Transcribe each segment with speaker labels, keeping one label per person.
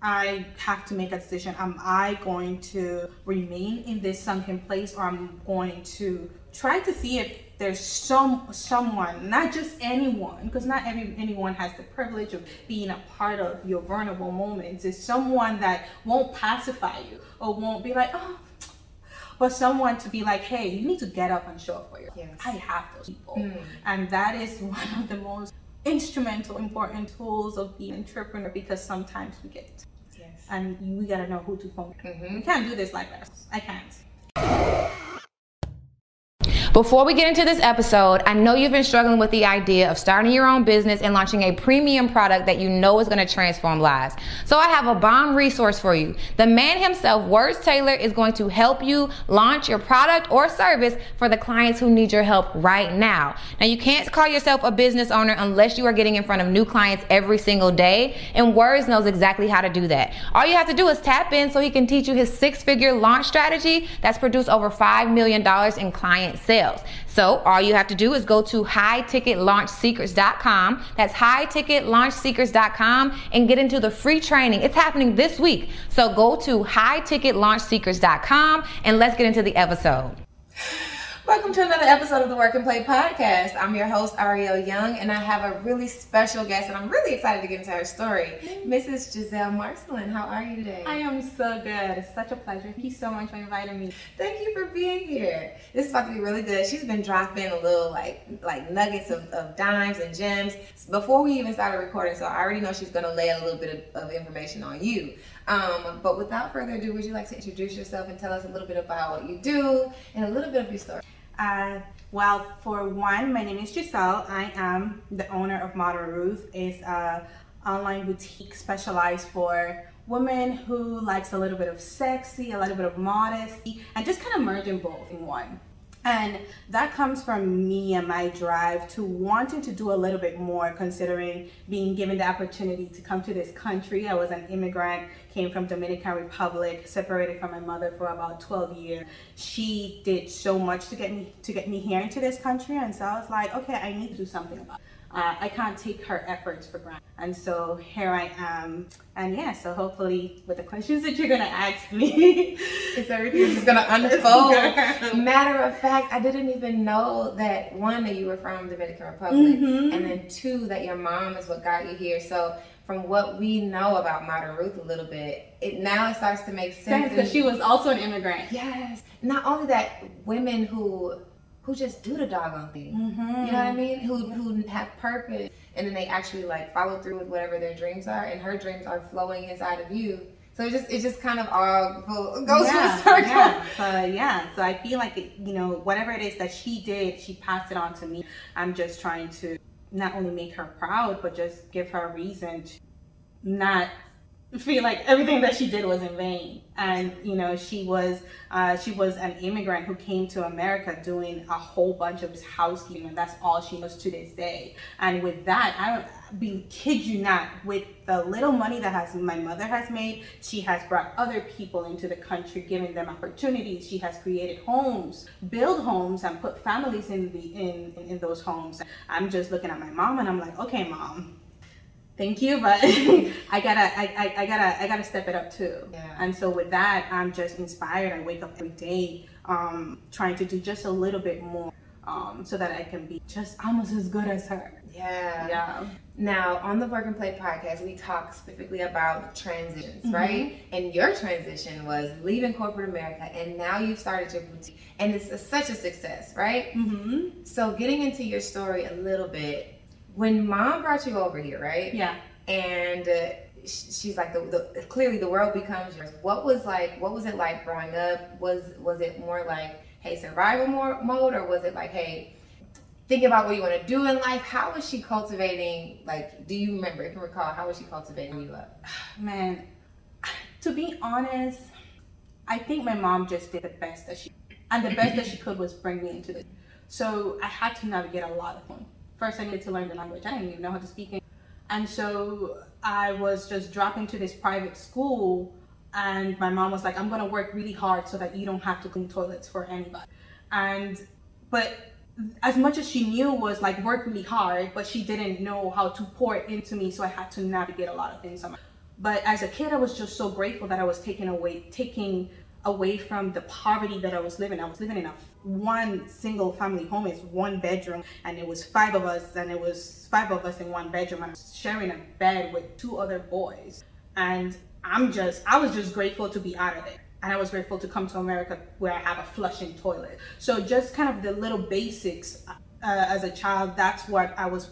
Speaker 1: I have to make a decision. Am I going to remain in this sunken place or I'm going to try to see if there's some someone, not just anyone, because not every anyone has the privilege of being a part of your vulnerable moments. It's someone that won't pacify you or won't be like, oh, but someone to be like, hey, you need to get up and show up for yourself. Yes. I have those people, mm. and that is one of the most instrumental, important tools of being an entrepreneur because sometimes we get it. Yes. And we gotta know who to phone. Mm-hmm. We can't do this like that. I can't.
Speaker 2: Before we get into this episode, I know you've been struggling with the idea of starting your own business and launching a premium product that you know is going to transform lives. So I have a bomb resource for you. The man himself, Words Taylor, is going to help you launch your product or service for the clients who need your help right now. Now, you can't call yourself a business owner unless you are getting in front of new clients every single day, and Words knows exactly how to do that. All you have to do is tap in so he can teach you his six figure launch strategy that's produced over $5 million in client sales sales. So all you have to do is go to highticketlaunchsecrets.com. That's highticketlaunchsecrets.com and get into the free training. It's happening this week. So go to highticketlaunchsecrets.com and let's get into the episode. Welcome to another episode of the Work and Play podcast. I'm your host, Ariel Young, and I have a really special guest, and I'm really excited to get into her story. Mrs. Gisele Marcelin, how are you today?
Speaker 1: I am so good. It's such a pleasure. Thank you so much for inviting me.
Speaker 2: Thank you for being here. This is about to be really good. She's been dropping a little like like nuggets of, of dimes and gems before we even started recording, so I already know she's gonna lay a little bit of, of information on you. Um, but without further ado, would you like to introduce yourself and tell us a little bit about what you do and a little bit of your story?
Speaker 1: Uh, well, for one, my name is Gisele. I am the owner of Modern Ruth. It's a online boutique specialized for women who likes a little bit of sexy, a little bit of modesty, and just kind of merging both in one. And that comes from me and my drive to wanting to do a little bit more, considering being given the opportunity to come to this country. I was an immigrant, came from Dominican Republic, separated from my mother for about 12 years. She did so much to get me to get me here into this country, and so I was like, okay, I need to do something about it uh, I can't take her efforts for granted. And so here I am. And yeah, so hopefully with the questions that you're gonna ask me,
Speaker 2: is everything just gonna unfold. Matter of fact, I didn't even know that one that you were from the Dominican Republic, mm-hmm. and then two that your mom is what got you here. So from what we know about Modern Ruth a little bit, it now it starts to make sense
Speaker 1: because she was also an immigrant.
Speaker 2: Yes. Not only that, women who who just do the doggone thing. Mm-hmm. You know what I mean? Who who have purpose and then they actually like follow through with whatever their dreams are, and her dreams are flowing inside of you. So it just it just kind of all goes yeah, full circle.
Speaker 1: Yeah. So yeah, so I feel like it, you know whatever it is that she did, she passed it on to me. I'm just trying to not only make her proud, but just give her a reason to not feel like everything that she did was in vain. And you know she was uh, she was an immigrant who came to america doing a whole bunch of housekeeping and that's all she knows to this day. And with that i be kid you not with the little money that has my mother has made she has brought other people into the country giving them opportunities. She has created homes build homes and put families in the in, in those homes. I'm just looking at my mom and i'm like okay mom thank you but i gotta I, I, I, gotta i gotta step it up too. Yeah. and so with that i'm just inspired. I wake up every day um, trying to do just a little bit more um, so that i can be just almost as good as her.
Speaker 2: Yeah. Yeah. Now on the work and play podcast we talk specifically about transitions mm-hmm. right? And your transition was leaving corporate america and now you've started your boutique and it's a, such a success right? Mm-hmm. so getting into your story a little bit when mom brought you over here, right?
Speaker 1: Yeah.
Speaker 2: And uh, she's like, the, the, clearly the world becomes yours. What was like? What was it like growing up? Was was it more like, hey, survival mode, or was it like, hey, think about what you want to do in life? How was she cultivating? Like, do you remember? If you recall, how was she cultivating you up?
Speaker 1: Man, to be honest, I think my mom just did the best that she, and the best that she could was bring me into this. So I had to navigate a lot of them first I needed to learn the language. I didn't even know how to speak it. And so I was just dropping to this private school and my mom was like, I'm gonna work really hard so that you don't have to clean toilets for anybody. And but as much as she knew was like work really hard, but she didn't know how to pour it into me, so I had to navigate a lot of things. But as a kid, I was just so grateful that I was taken away, taking away from the poverty that I was living. I was living in a one single family home. It's one bedroom, and it was five of us, and it was five of us in one bedroom, and sharing a bed with two other boys. And I'm just, I was just grateful to be out of there. And I was grateful to come to America where I have a flushing toilet. So just kind of the little basics uh, as a child, that's what I was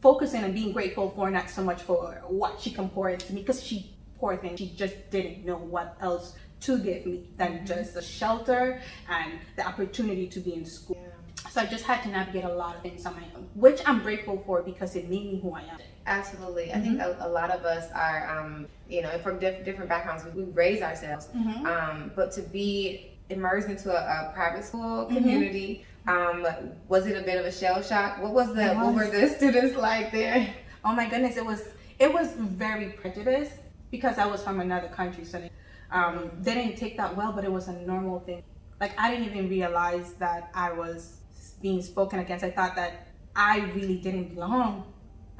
Speaker 1: focusing and being grateful for, not so much for what she can pour into me, because she, poor thing, she just didn't know what else to give me than mm-hmm. just the shelter and the opportunity to be in school. Yeah. So I just had to navigate a lot of things on my own, which I'm grateful for because it made me who I am.
Speaker 2: Absolutely. Mm-hmm. I think mm-hmm. a, a, lot of us are, um, you know, from diff- different backgrounds, we, we raise ourselves. Mm-hmm. Um, but to be immersed into a, a private school mm-hmm. community, um, was it a bit of a shell shock? What was the, was. what were the students like there?
Speaker 1: Oh my goodness, it was, it was very prejudiced because I was from another country. So um, they didn't take that well, but it was a normal thing. Like I didn't even realize that I was being spoken against. I thought that I really didn't belong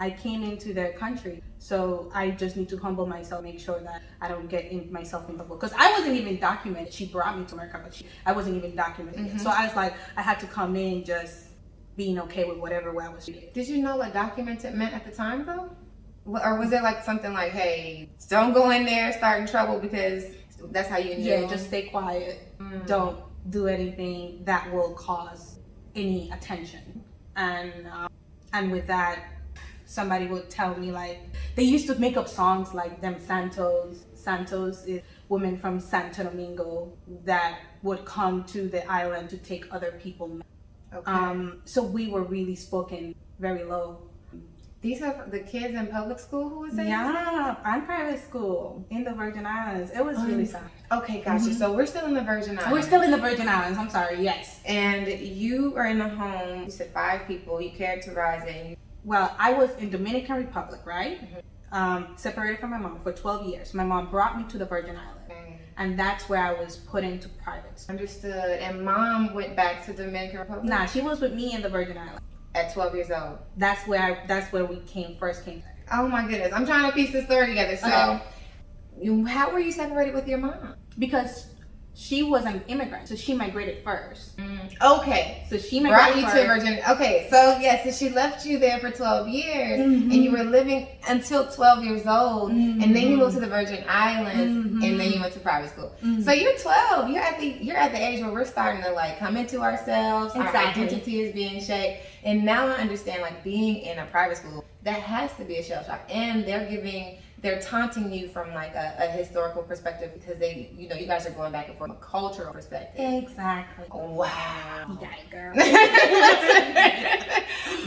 Speaker 1: I came into their country, so I just need to humble myself, make sure that I don't get in myself in trouble. Because I wasn't even documented. She brought me to America, but she, I wasn't even documented. Mm-hmm. So I was like, I had to come in just being okay with whatever way I was doing.
Speaker 2: Did you know what documented meant at the time, though? Or was it like something like, hey, don't go in there, start in trouble because that's how you knew?
Speaker 1: Yeah, just stay quiet. Mm. Don't do anything that will cause any attention. And um, and with that, somebody would tell me like they used to make up songs like them Santos. Santos is women from Santo Domingo that would come to the island to take other people. Okay. Um, so we were really spoken very low.
Speaker 2: These are the kids in public school who was saying
Speaker 1: Yeah, I'm private school in the Virgin Islands. It was um, really sad.
Speaker 2: Okay, gotcha. Mm-hmm. So we're still in the Virgin Islands.
Speaker 1: We're still in the Virgin Islands. I'm sorry. Yes.
Speaker 2: And you are in the home. You said five people. You characterize it
Speaker 1: well, I was in Dominican Republic, right? Mm-hmm. Um, separated from my mom for 12 years. My mom brought me to the Virgin Islands. Mm. And that's where I was put into private.
Speaker 2: Understood. And mom went back to Dominican Republic?
Speaker 1: Nah, she was with me in the Virgin Islands.
Speaker 2: At 12 years old?
Speaker 1: That's where I, that's where we came, first came.
Speaker 2: Oh my goodness. I'm trying to piece this story together. So, okay. you, how were you separated with your mom?
Speaker 1: Because she was an immigrant, so she migrated first. Mm-hmm.
Speaker 2: Mm, okay,
Speaker 1: so she brought
Speaker 2: you to Virginia. Okay, so yes, so she left you there for twelve years, mm-hmm. and you were living until twelve years old, mm-hmm. and then you moved to the Virgin Islands, mm-hmm. and then you went to private school. Mm-hmm. So you're twelve. You're at the you're at the age where we're starting to like come into ourselves. Exactly. Our identity is being shaped, and now I understand like being in a private school that has to be a shell shock, and they're giving they're taunting you from like a, a, historical perspective because they, you know, you guys are going back and forth from a cultural perspective.
Speaker 1: Exactly.
Speaker 2: Wow.
Speaker 1: You got it, girl.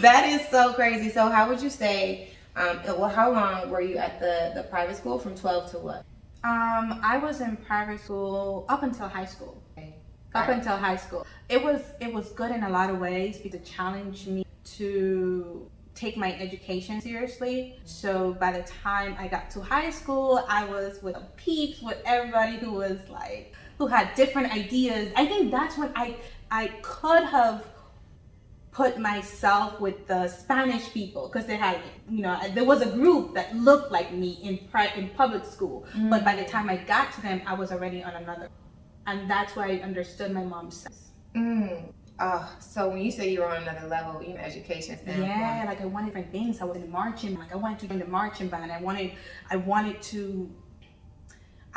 Speaker 2: that is so crazy. So, how would you say? Um, well, how long were you at the the private school? From twelve to what?
Speaker 1: Um, I was in private school up until high school. Okay. Up right. until high school, it was it was good in a lot of ways because it challenged me to take my education seriously. So by the time I got to high school, I was with peeps, with everybody who was like, who had different ideas. I think that's when I I could have put myself with the Spanish people because they had, you know, there was a group that looked like me in pri- in public school. Mm. But by the time I got to them, I was already on another, and that's where I understood my mom's sense.
Speaker 2: Mm. Oh, so when you say you were on another level, you know, education standpoint.
Speaker 1: Yeah, like I wanted different things. I was in marching, like I wanted to join the marching band. I wanted, I wanted to.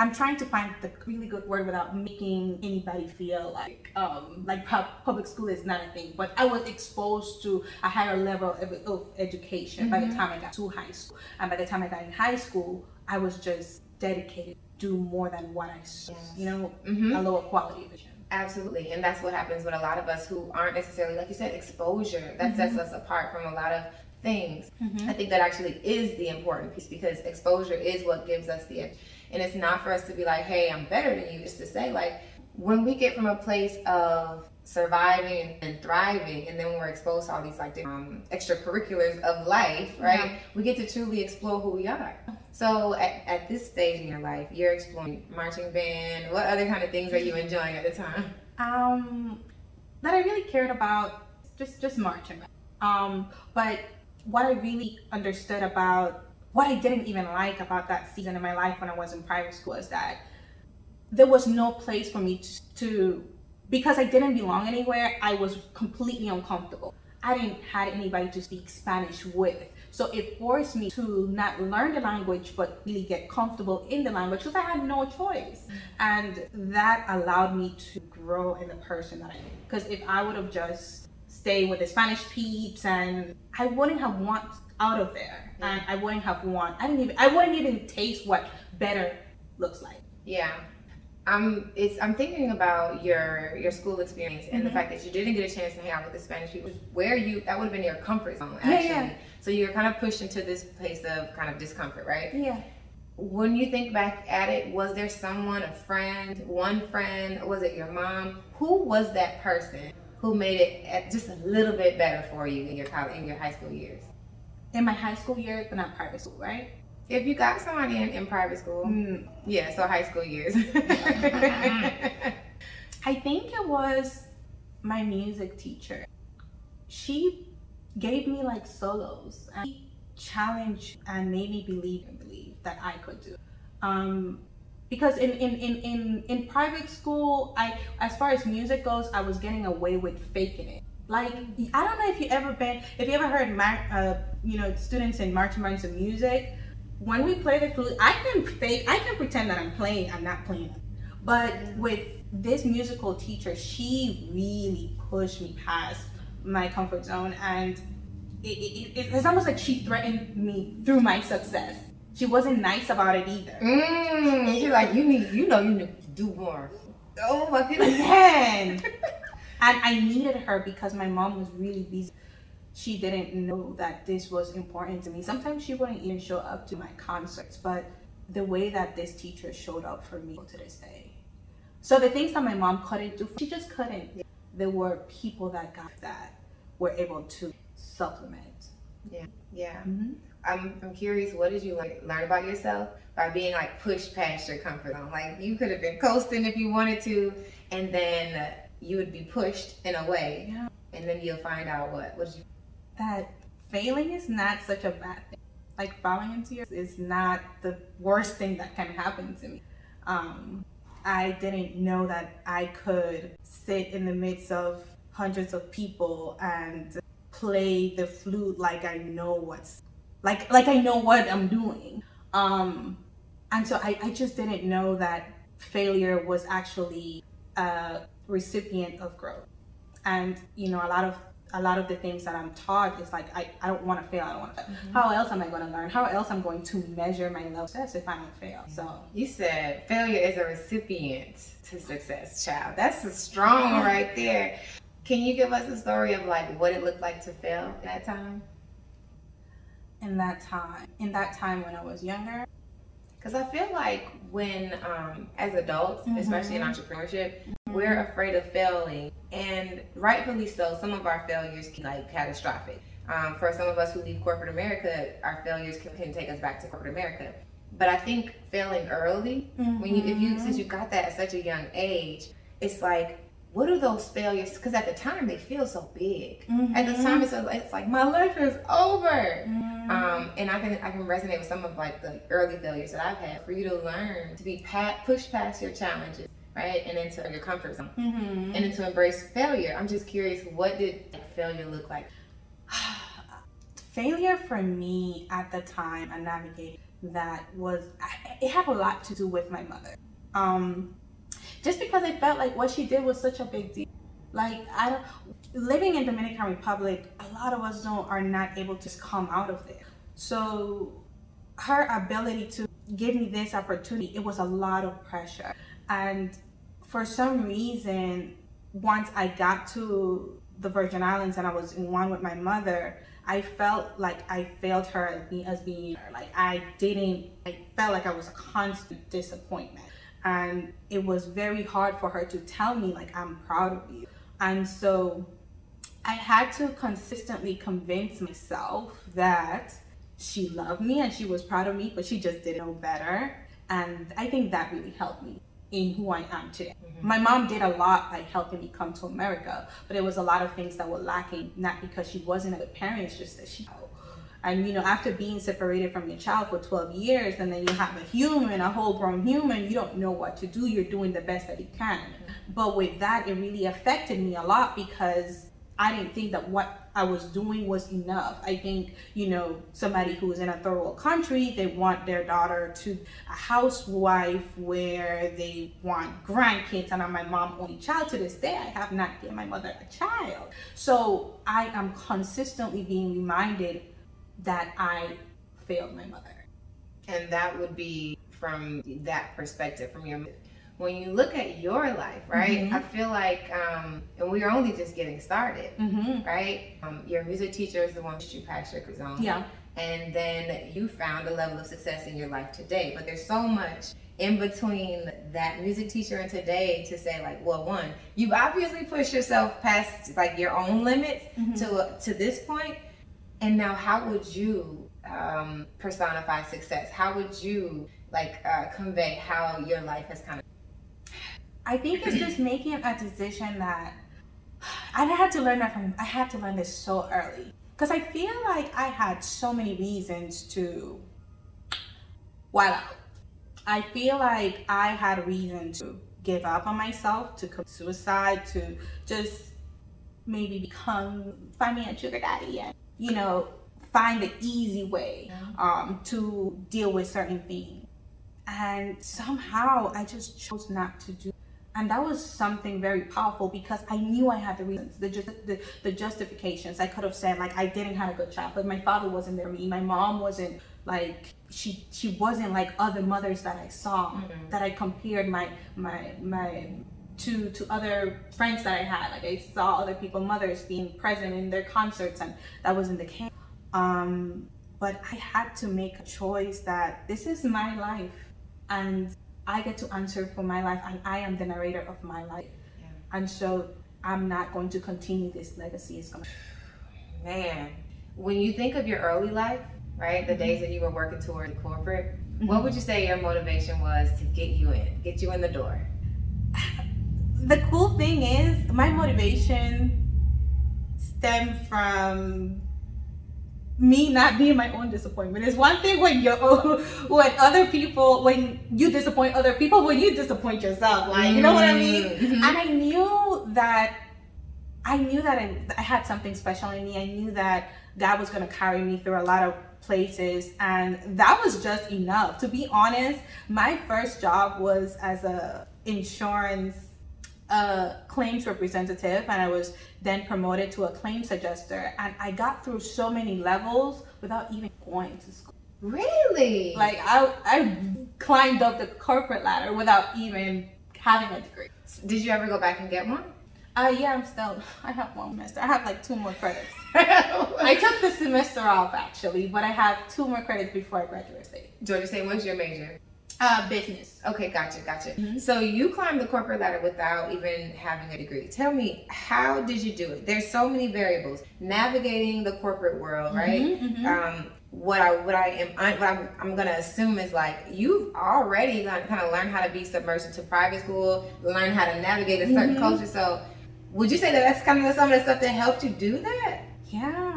Speaker 1: I'm trying to find the really good word without making anybody feel like um, like public school is not a thing. But I was exposed to a higher level of, of education mm-hmm. by the mm-hmm. time I got to high school, and by the time I got in high school, I was just dedicated to do more than what I saw. Yes. You know, mm-hmm. a lower quality vision.
Speaker 2: Absolutely. And that's what happens with a lot of us who aren't necessarily, like you said, exposure. That mm-hmm. sets us apart from a lot of things. Mm-hmm. I think that actually is the important piece because exposure is what gives us the edge. And it's not for us to be like, hey, I'm better than you. It's to say, like, when we get from a place of surviving and thriving and then when we're exposed to all these like um, extracurriculars of life right mm-hmm. we get to truly explore who we are so at, at this stage in your life you're exploring marching band what other kind of things are you enjoying at the time
Speaker 1: um that i really cared about just just marching um but what i really understood about what I didn't even like about that season in my life when I was in private school is that there was no place for me to, to because I didn't belong anywhere, I was completely uncomfortable. I didn't had anybody to speak Spanish with. So it forced me to not learn the language but really get comfortable in the language because I had no choice. And that allowed me to grow in the person that I am. Because if I would have just stayed with the Spanish peeps and I wouldn't have want out of there. Yeah. And I wouldn't have want I didn't even I wouldn't even taste what better looks like.
Speaker 2: Yeah. I'm it's I'm thinking about your your school experience and mm-hmm. the fact that you didn't get a chance to hang out with the Spanish people, where you that would have been your comfort zone actually. Yeah, yeah. So you're kind of pushed into this place of kind of discomfort, right?
Speaker 1: Yeah.
Speaker 2: When you think back at it, was there someone, a friend, one friend, was it your mom? Who was that person who made it just a little bit better for you in your college, in your high school years?
Speaker 1: In my high school years, but not private school, right?
Speaker 2: If you got somebody in, in private school, mm. yeah, so high school years.
Speaker 1: I think it was my music teacher. She gave me like solos and challenged and made me believe and believe that I could do. Um, because in, in, in, in, in private school, I as far as music goes, I was getting away with faking it. Like I don't know if you ever been, if you ever heard, mar- uh, you know, students in marching bands of music when we play the flute, I can fake, I can pretend that I'm playing, I'm not playing. But with this musical teacher, she really pushed me past my comfort zone, and it, it, it, it's almost like she threatened me through my success. She wasn't nice about it either.
Speaker 2: Mm, she's like, you need, you know, you need to do more.
Speaker 1: Oh my goodness, and I needed her because my mom was really busy she didn't know that this was important to me. Sometimes she wouldn't even show up to my concerts, but the way that this teacher showed up for me to this day. So the things that my mom couldn't do, she just couldn't. There were people that got that were able to supplement.
Speaker 2: Yeah, yeah. Mm-hmm. I'm, I'm curious, what did you like learn about yourself by being like pushed past your comfort zone? Like you could have been coasting if you wanted to, and then you would be pushed in a way, yeah. and then you'll find out what. What did you?
Speaker 1: That failing is not such a bad thing. Like falling into your is not the worst thing that can happen to me. Um, I didn't know that I could sit in the midst of hundreds of people and play the flute like I know what's like like I know what I'm doing. Um, and so I, I just didn't know that failure was actually a recipient of growth. And you know, a lot of a lot of the things that I'm taught is like I, I don't want to fail. I don't want to fail. Mm-hmm. How else am I going to learn? How else am I'm going to measure my level success if I don't fail? So
Speaker 2: you said failure is a recipient to success, child. That's a strong one right there. Can you give us a story of like what it looked like to fail in that time?
Speaker 1: In that time, in that time when I was younger,
Speaker 2: because I feel like when, um, as adults, mm-hmm. especially in entrepreneurship, mm-hmm. We're afraid of failing, and rightfully so. Some of our failures can like catastrophic. Um, for some of us who leave corporate America, our failures can, can, take us back to corporate America. But I think failing early, mm-hmm. when you, if you, since you got that at such a young age, it's like what are those failures? Because at the time they feel so big. Mm-hmm. At the mm-hmm. time it's, it's like my life is over. Mm-hmm. Um, and I can I can resonate with some of like the early failures that I've had. For you to learn to be pat, push past your challenges, right, and into your comfort zone, mm-hmm. and then to embrace failure. I'm just curious, what did failure look like?
Speaker 1: failure for me at the time I navigated that was it had a lot to do with my mother. Um, just because I felt like what she did was such a big deal. Like I don't living in Dominican Republic, a lot of us don't are not able to come out of there. So her ability to give me this opportunity, it was a lot of pressure. And for some reason, once I got to the Virgin Islands and I was in one with my mother, I felt like I failed her as as being like I didn't. I felt like I was a constant disappointment. And it was very hard for her to tell me like i'm proud of you. And so i had to consistently convince myself that she loved me and she was proud of me but she just didn't know better. And i think that really helped me in who i am today. Mm-hmm. my mom did a lot by helping me come to america but it was a lot of things that were lacking not because she wasn't a good parent it's just that she and you know after being separated from your child for 12 years and then you have a human a whole grown human you don't know what to do you're doing the best that you can. But with that it really affected me a lot because i didn't think that what i was doing was enough. I think you know somebody who is in a third world country they want their daughter to a housewife where they want grandkids. And i'm my mom only child to this day. I have not given my mother a child. So i am consistently being reminded that I failed my mother.
Speaker 2: And that would be from that perspective, from your when you look at your life, right? Mm-hmm. I feel like, um, and we are only just getting started, mm-hmm. right? Um, your music teacher is the one that you passed your on.
Speaker 1: Yeah.
Speaker 2: And then you found a level of success in your life today. But there's so much in between that music teacher and today to say like, well, one, you've obviously pushed yourself past like your own limits mm-hmm. to to this point and now, how would you um, personify success? How would you like uh, convey how your life has kind of?
Speaker 1: I think it's just making a decision that I had to learn that from. I had to learn this so early because I feel like I had so many reasons to. Wow. I feel like I had a reason to give up on myself, to commit suicide, to just maybe become find me a sugar daddy and you know, find the easy way um, to deal with certain things. And somehow I just chose not to do. And that was something very powerful because I knew I had the reasons, the, the, the justifications. I could have said like I didn't have a good childhood. My father wasn't there me. My mom wasn't like she she wasn't like other mothers that I saw mm-hmm. that I compared my my my to to other friends that I had. Like I saw other people, mothers being present in their concerts, and that wasn't the case. Um, but I had to make a choice that this is my life, and I get to answer for my life, and I am the narrator of my life. Yeah. And so I'm not going to continue this legacy. It's going.
Speaker 2: Man, when you think of your early life, right, the mm-hmm. days that you were working toward corporate, mm-hmm. what would you say your motivation was to get you in, get you in the door?
Speaker 1: the cool thing is my motivation stemmed from me not being my own disappointment. It's one thing when you when other people when you disappoint other people, when you disappoint yourself. Like you know what I mean? Mm-hmm. And I knew that I knew that I, I had something special in me. I knew that God was gonna carry me through a lot of places and that was just enough. To be honest, my first job was as a insurance a claims representative and I was then promoted to a claim adjuster. and I got through so many levels without even going to school.
Speaker 2: Really?
Speaker 1: Like I I climbed up the corporate ladder without even having a degree.
Speaker 2: Did you ever go back and get one?
Speaker 1: Uh yeah, I'm still I have one semester. I have like two more credits. I took the semester off actually, but I have two more credits before I graduate state.
Speaker 2: Georgia State, what's your major?
Speaker 1: Uh, business.
Speaker 2: Okay, gotcha, gotcha. Mm-hmm. So you climbed the corporate ladder without even having a degree. Tell me, how did you do it? There's so many variables. Navigating the corporate world, mm-hmm, right? Mm-hmm, um, what I what I am I, what I'm, I'm gonna assume is like you've already kind of learned how to be submerged into private school, learn how to navigate a certain mm-hmm. culture. So, would you say that that's kind of some of the stuff that helped you do that?
Speaker 1: Yeah,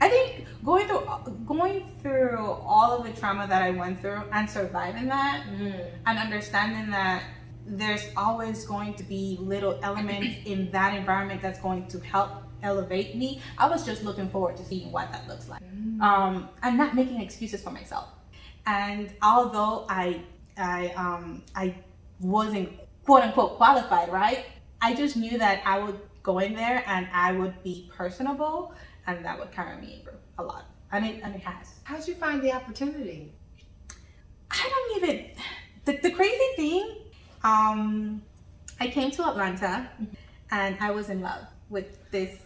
Speaker 1: I think going through going through all of the trauma that I went through and surviving that, mm. and understanding that there's always going to be little elements in that environment that's going to help elevate me. I was just looking forward to seeing what that looks like, mm. um, and not making excuses for myself. And although I I um I wasn't quote unquote qualified, right? I just knew that I would go in there and I would be personable and that would carry me a lot. And it, and it has.
Speaker 2: How'd you find the opportunity?
Speaker 1: I don't even, the, the crazy thing, um, I came to Atlanta and I was in love with this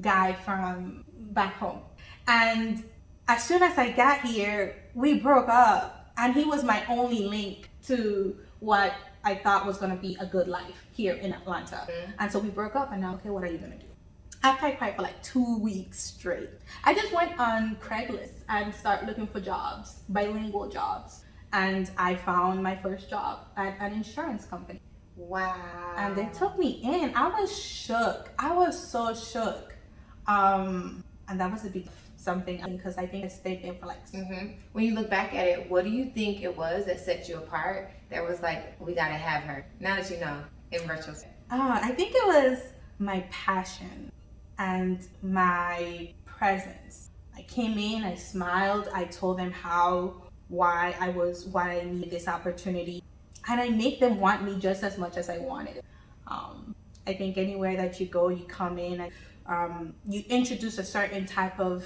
Speaker 1: guy from back home. And as soon as I got here, we broke up and he was my only link to what I thought was gonna be a good life here in Atlanta. Mm-hmm. And so we broke up and now, okay, what are you gonna do? After I cried for like two weeks straight, I just went on Craigslist and started looking for jobs, bilingual jobs. And I found my first job at an insurance company.
Speaker 2: Wow.
Speaker 1: And they took me in. I was shook. I was so shook. Um, and that was a big something because I think I stayed there for like.
Speaker 2: Mm-hmm. When you look back at it, what do you think it was that set you apart? That was like, we gotta have her. Now that you know, in retrospect.
Speaker 1: Uh, I think it was my passion and my presence. I came in, I smiled, I told them how, why I was, why I needed this opportunity, and I make them want me just as much as I wanted. Um, I think anywhere that you go, you come in, um, you introduce a certain type of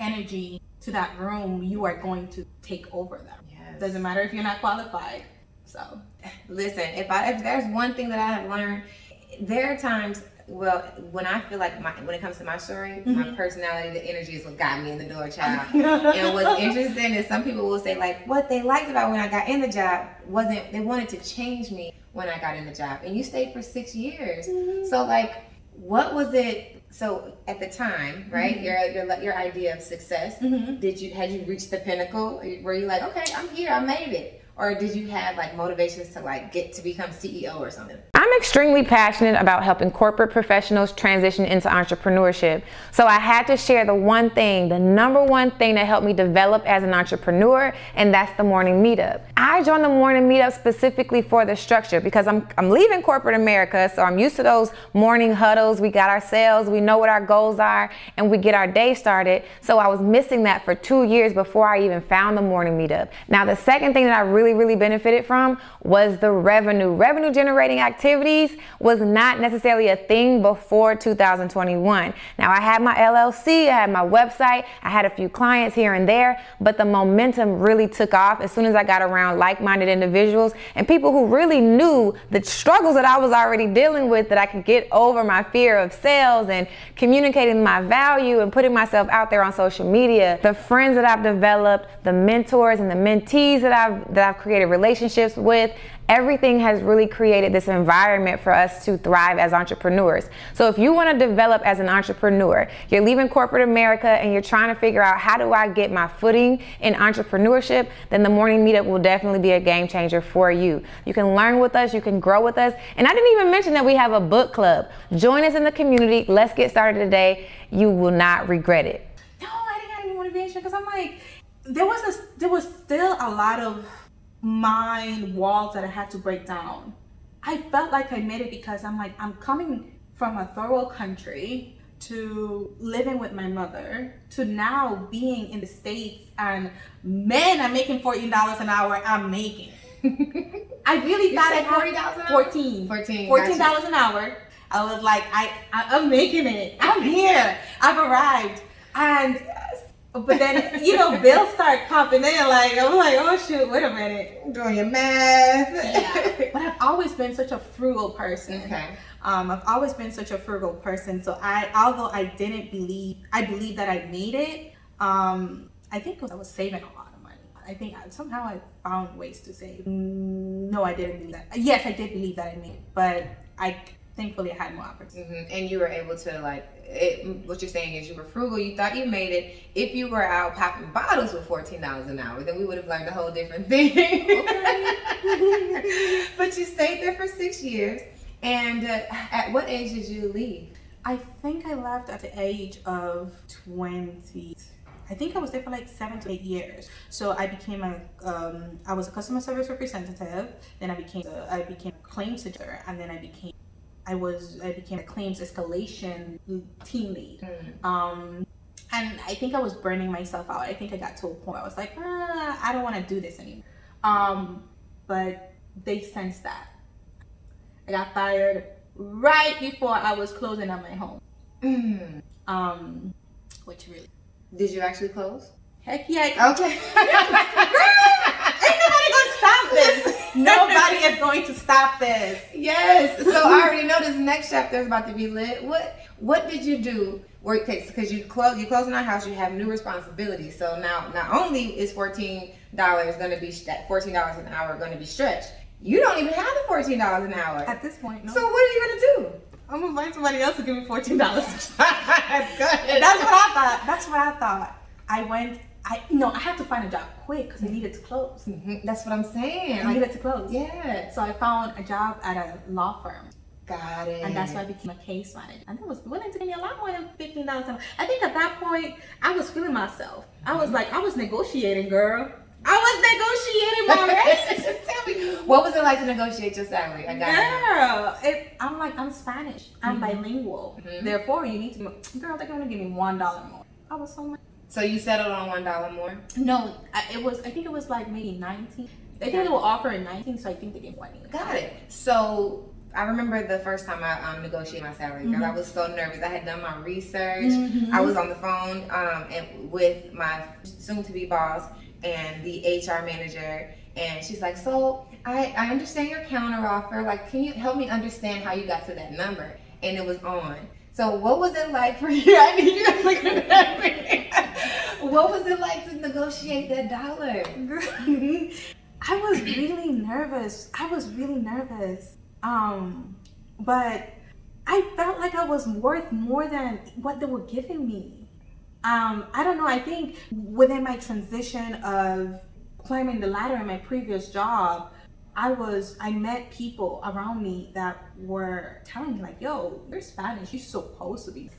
Speaker 1: energy to that room, you are going to take over them. Yes. Doesn't matter if you're not qualified. So,
Speaker 2: listen, if I if there's one thing that I have learned, there are times well, when I feel like my when it comes to my story, mm-hmm. my personality, the energy is what got me in the door, child. and what's interesting is some people will say like what they liked about when I got in the job wasn't they wanted to change me when I got in the job, and you stayed for six years. Mm-hmm. So like, what was it? So at the time, right, mm-hmm. your, your your idea of success, mm-hmm. did you had you reached the pinnacle? Were you like, okay, I'm here, I made it? or did you have like motivations to like get to become CEO or something? Extremely passionate about helping corporate professionals transition into entrepreneurship. So I had to share the one thing, the number one thing that helped me develop as an entrepreneur, and that's the morning meetup. I joined the morning meetup specifically for the structure because I'm I'm leaving corporate America, so I'm used to those morning huddles. We got our sales, we know what our goals are, and we get our day started. So I was missing that for 2 years before I even found the morning meetup. Now the second thing that I really really, benefited from was the revenue. Revenue generating was not necessarily a thing before 2021. Now, I had my LLC, I had my website, I had a few clients here and there, but the momentum really took off as soon as I got around like minded individuals and people who really knew the struggles that I was already dealing with, that I could get over my fear of sales and communicating my value and putting myself out there on social media. The friends that I've developed, the mentors and the mentees that I've that I've created relationships with. Everything has really created this environment for us to thrive as entrepreneurs. So, if you want to develop as an entrepreneur, you're leaving corporate America and you're trying to figure out how do I get my footing in entrepreneurship, then the morning meetup will definitely be a game changer for you. You can learn with us, you can grow with us. And I didn't even mention that we have a book club. Join us in the community. Let's get started today. You will not regret it.
Speaker 1: No, I didn't have any motivation because I'm like, there was a, there was still a lot of mind walls that I had to break down. I felt like I made it because I'm like, I'm coming from a world country to living with my mother to now being in the States and men are making $14 an hour, I'm making. I really
Speaker 2: you
Speaker 1: thought I
Speaker 2: had
Speaker 1: 14
Speaker 2: 14
Speaker 1: $14 gotcha. an hour. I was like, I, I I'm making it. I'm here. I've arrived. And but then, you know, bills start popping in. Like, I'm like, oh shoot, wait a minute.
Speaker 2: Doing your math.
Speaker 1: Yeah. but I've always been such a frugal person. Okay. Um, I've always been such a frugal person. So I, although I didn't believe, I believe that I made it. Um, I think I was saving a lot of money. I think somehow I found ways to save. No, I didn't believe that. Yes, I did believe that I made it, but I thankfully I had more opportunity.
Speaker 2: Mm-hmm. And you were able to like it, what you're saying is you were frugal. You thought you made it. If you were out popping bottles with fourteen dollars an hour, then we would have learned a whole different thing. but you stayed there for six years. And uh, at what age did you leave?
Speaker 1: I think I left at the age of twenty. I think I was there for like seven to eight years. So I became a, um, I was a customer service representative. Then I became, a, I became a claims editor, and then I became I was I became a claims escalation team lead. Mm. Um, and I think I was burning myself out. I think I got to a point I was like, ah, I don't want to do this anymore. Um, but they sensed that. I got fired right before I was closing on my home. Mm. Um, which really.
Speaker 2: Did you actually close?
Speaker 1: Heck yeah. Okay. ain't nobody gonna stop this. Nobody is going to stop this.
Speaker 2: Yes. So I already know this next chapter is about to be lit. What What did you do? Work takes because you close you close in our house. You have new responsibilities. So now not only is fourteen dollars going to be that fourteen dollars an hour going to be stretched. You don't even have the fourteen dollars an hour
Speaker 1: at this point. No.
Speaker 2: So what are you going to do?
Speaker 1: I'm gonna find somebody else to give me fourteen dollars. That's good. That's what I thought. That's what I thought. I went I you know I had to find a job quick because I needed to close.
Speaker 2: Mm-hmm. That's what I'm saying.
Speaker 1: I like, needed to close.
Speaker 2: Yeah.
Speaker 1: So I found a job at a law firm.
Speaker 2: Got it.
Speaker 1: And that's why I became a case manager. And that was willing to give me a lot more than fifteen dollars. I think at that point I was feeling myself. I was like, I was negotiating, girl. I was negotiating my rates.
Speaker 2: Tell me, what was it like to negotiate your salary? I got
Speaker 1: Girl, it, I'm like, I'm Spanish. I'm
Speaker 2: Mhm.
Speaker 1: bilingual.
Speaker 2: Mhm.
Speaker 1: Therefore, you need to. Girl, they're gonna give me one dollar more. I was so much.
Speaker 2: So you settled on one dollar more.
Speaker 1: No, I, it was. I think it was like maybe nineteen. I think they were offering nineteen, so I think they gave twenty.
Speaker 2: Got it. So I remember the first time I um, negotiated my salary. Girl, I was so nervous. I had done my research.
Speaker 1: Mhm.
Speaker 2: I was on the phone um, and with my soon-to-be boss and the HR manager, and she's like, "So I, I understand your counter offer. Like, can you help me understand how you got to that number?" And it was on. So what was it like for you? I need you to look at me. What was it like to negotiate that dollar?
Speaker 1: I was really nervous. I was really nervous. Um, but I felt like I was worth more than what they were giving me. Um, I don't know. I think within my transition of climbing the ladder in my previous job, I was I met people around me that were telling me like, "Yo, you're Spanish. You're supposed to be."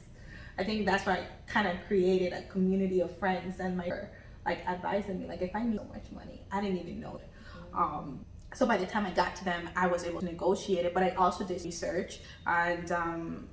Speaker 1: I think that's why I kind of created a community of friends and my like advising me like if I need so much money, I didn't even know it. Um, so by the time I got to them, I was able to negotiate it. But I also did research, and um,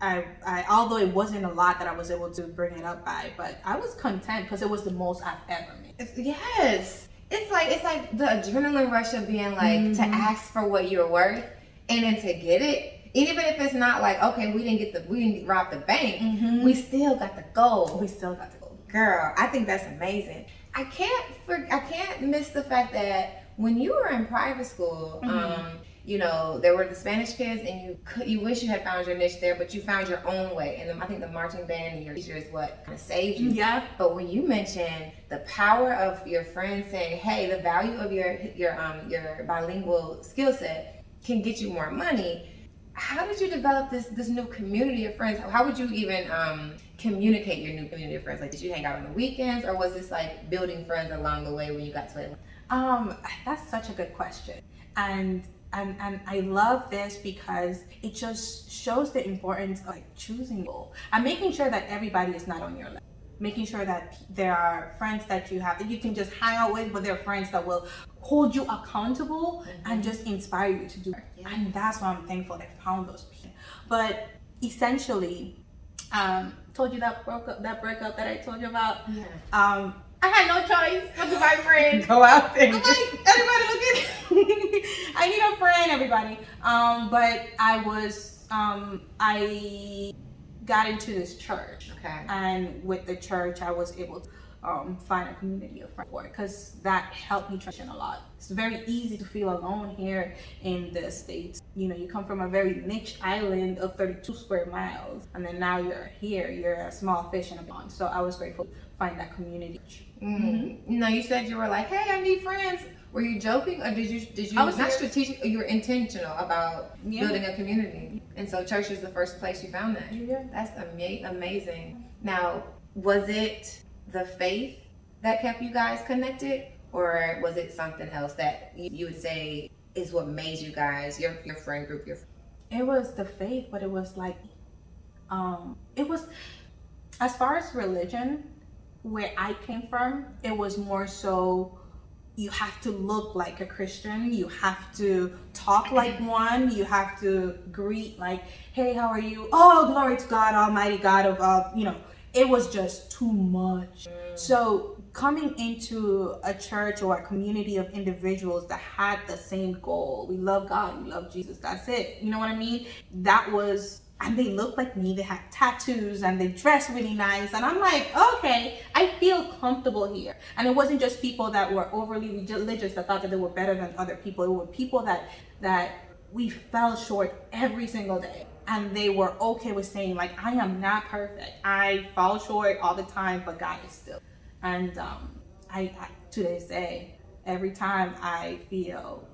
Speaker 1: I, I although it wasn't a lot that I was able to bring it up by, but I was content because it was the most I've ever made.
Speaker 2: Yes. It's like it's like the adrenaline rush of being like to ask for what you're worth and then to get it. Even if it's not like, okay, we didn't get the we didn't rob the bank,
Speaker 1: Mhm.
Speaker 2: we still got the goal.
Speaker 1: We still got the go.
Speaker 2: Girl, I think that's amazing. I can't for, I can't miss the fact that when you were in private school, um, you know, there were the Spanish kids, and you could you wish you had found your niche there, but you found your own way. And I think the marching band and your teacher is what kind of saved you.
Speaker 1: Yeah.
Speaker 2: But when you mention the power of your friends saying, "Hey, the value of your your um your bilingual skill set can get you more money," how did you develop this this new community of friends? How would you even um communicate your new community of friends? Like, did you hang out on the weekends, or was this like building friends along the way when you got to Atlanta?
Speaker 1: Um, that's such a good question, and and and I love this because it just shows the importance of like choosing goal and making sure that everybody is not on your level. Making sure that there are friends that you have that you can just hang out with, but there are friends that will hold you accountable and just inspire you to do. it.
Speaker 2: Yeah.
Speaker 1: And that's why I'm thankful I found those people. But essentially, um, told you that broke up, that breakup that I told you about.
Speaker 2: Yeah.
Speaker 1: Um, I had no choice but to find friends.
Speaker 2: Go out there.
Speaker 1: I'm like, everybody look at I need a friend, everybody. Um, but I was um I got into this church.
Speaker 2: Okay.
Speaker 1: And with the church I was able to um, find a community of friends for because that helped me transition a lot. It's very easy to feel alone here in the States. You know, you come from a very niche island of 32 square miles, and then now you're here, you're a small fish in a pond. So I was grateful to find that community.
Speaker 2: Mm. No, you said you were like, "Hey, I need friends." Were you joking, or did you did you
Speaker 1: I was
Speaker 2: not
Speaker 1: serious.
Speaker 2: strategic? You were intentional about
Speaker 1: Yeah.
Speaker 2: building a community, and so church is the first place you found that.
Speaker 1: Yeah.
Speaker 2: That's ama- amazing. Now, was it the faith that kept you guys connected, or was it something else that you, you would say is what made you guys your your friend group your
Speaker 1: it was the faith but it was like um it was as far as religion where i came from it was more so you have to look like a christian. You have to talk like one. You have to greet like hey how are you? Oh glory to god almighty god of all you know. It was just too much. So coming into a church or a community of individuals that had the same goal, we love God, we love Jesus, that's it. You know what I mean? That was and they looked like me, they had tattoos and they dressed really nice. And I'm like, okay, I feel comfortable here. And it wasn't just people that were overly religious that thought that they were better than other people. It were people that that we fell short every single day and they were okay with saying like i am not perfect i fall short all the time but god is still and um, I, I to this day every time i feel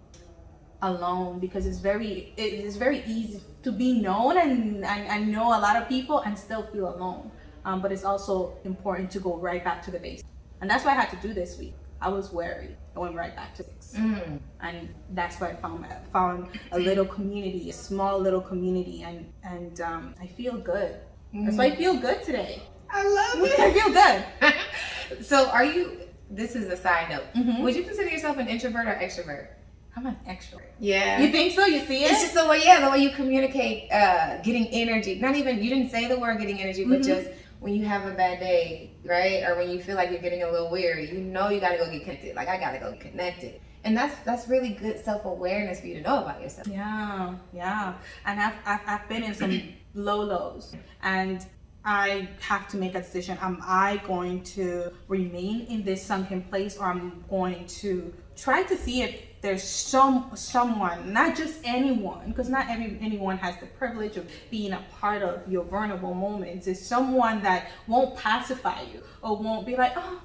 Speaker 1: alone because it's very it is very easy to be known and, I, and know a lot of people and still feel alone um, but it's also important to go right back to the base and that's what i had to do this week I was wary. I went right back to six. Mm. And that's where I found I found a little community, a small little community, and and um, I feel good. Mm. That's why I feel good today.
Speaker 2: I love it.
Speaker 1: I feel
Speaker 2: good. so, are you? This is a side note. Mm-hmm. Would you consider yourself an introvert or extrovert?
Speaker 1: I'm an extrovert.
Speaker 2: Yeah.
Speaker 1: You think so? You see it?
Speaker 2: It's just the way, yeah, the way you communicate, uh, getting energy. Not even, you didn't say the word getting energy, but mm-hmm. just when you have a bad day, right? Or when you feel like you're getting a little weary, you know you gotta go get connected. Like I gotta go get connected. And that's that's really good self awareness for you to know about yourself.
Speaker 1: Yeah, yeah. And I've I've, I've been in some low lows, and I have to make a decision. Am I going to remain in this sunken place, or I'm going to try to see if there's some someone, not just anyone, because not every anyone has the privilege of being a part of your vulnerable moments. It's someone that won't pacify you or won't be like, oh,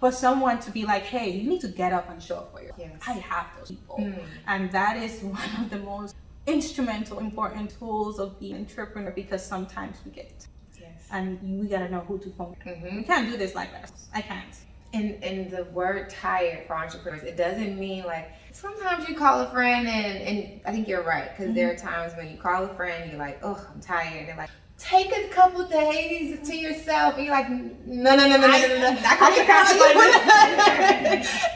Speaker 1: but someone to be like, hey, you need to get up and show up for yourself. Yes. I have those people, mm. and that is one of the most instrumental, important tools of being an entrepreneur because sometimes we get. Yes. And we gotta know who to phone. Mm-hmm. We can't do this like that. I can't.
Speaker 2: And and the word tired for entrepreneurs, it doesn't mean like sometimes you call a friend and and I think you're right because mm-hmm. there are times when you call a friend, you're like, oh, I'm tired, and like. Take a couple days to yourself, and you're like, no, no, no, no, no, no, no. I, I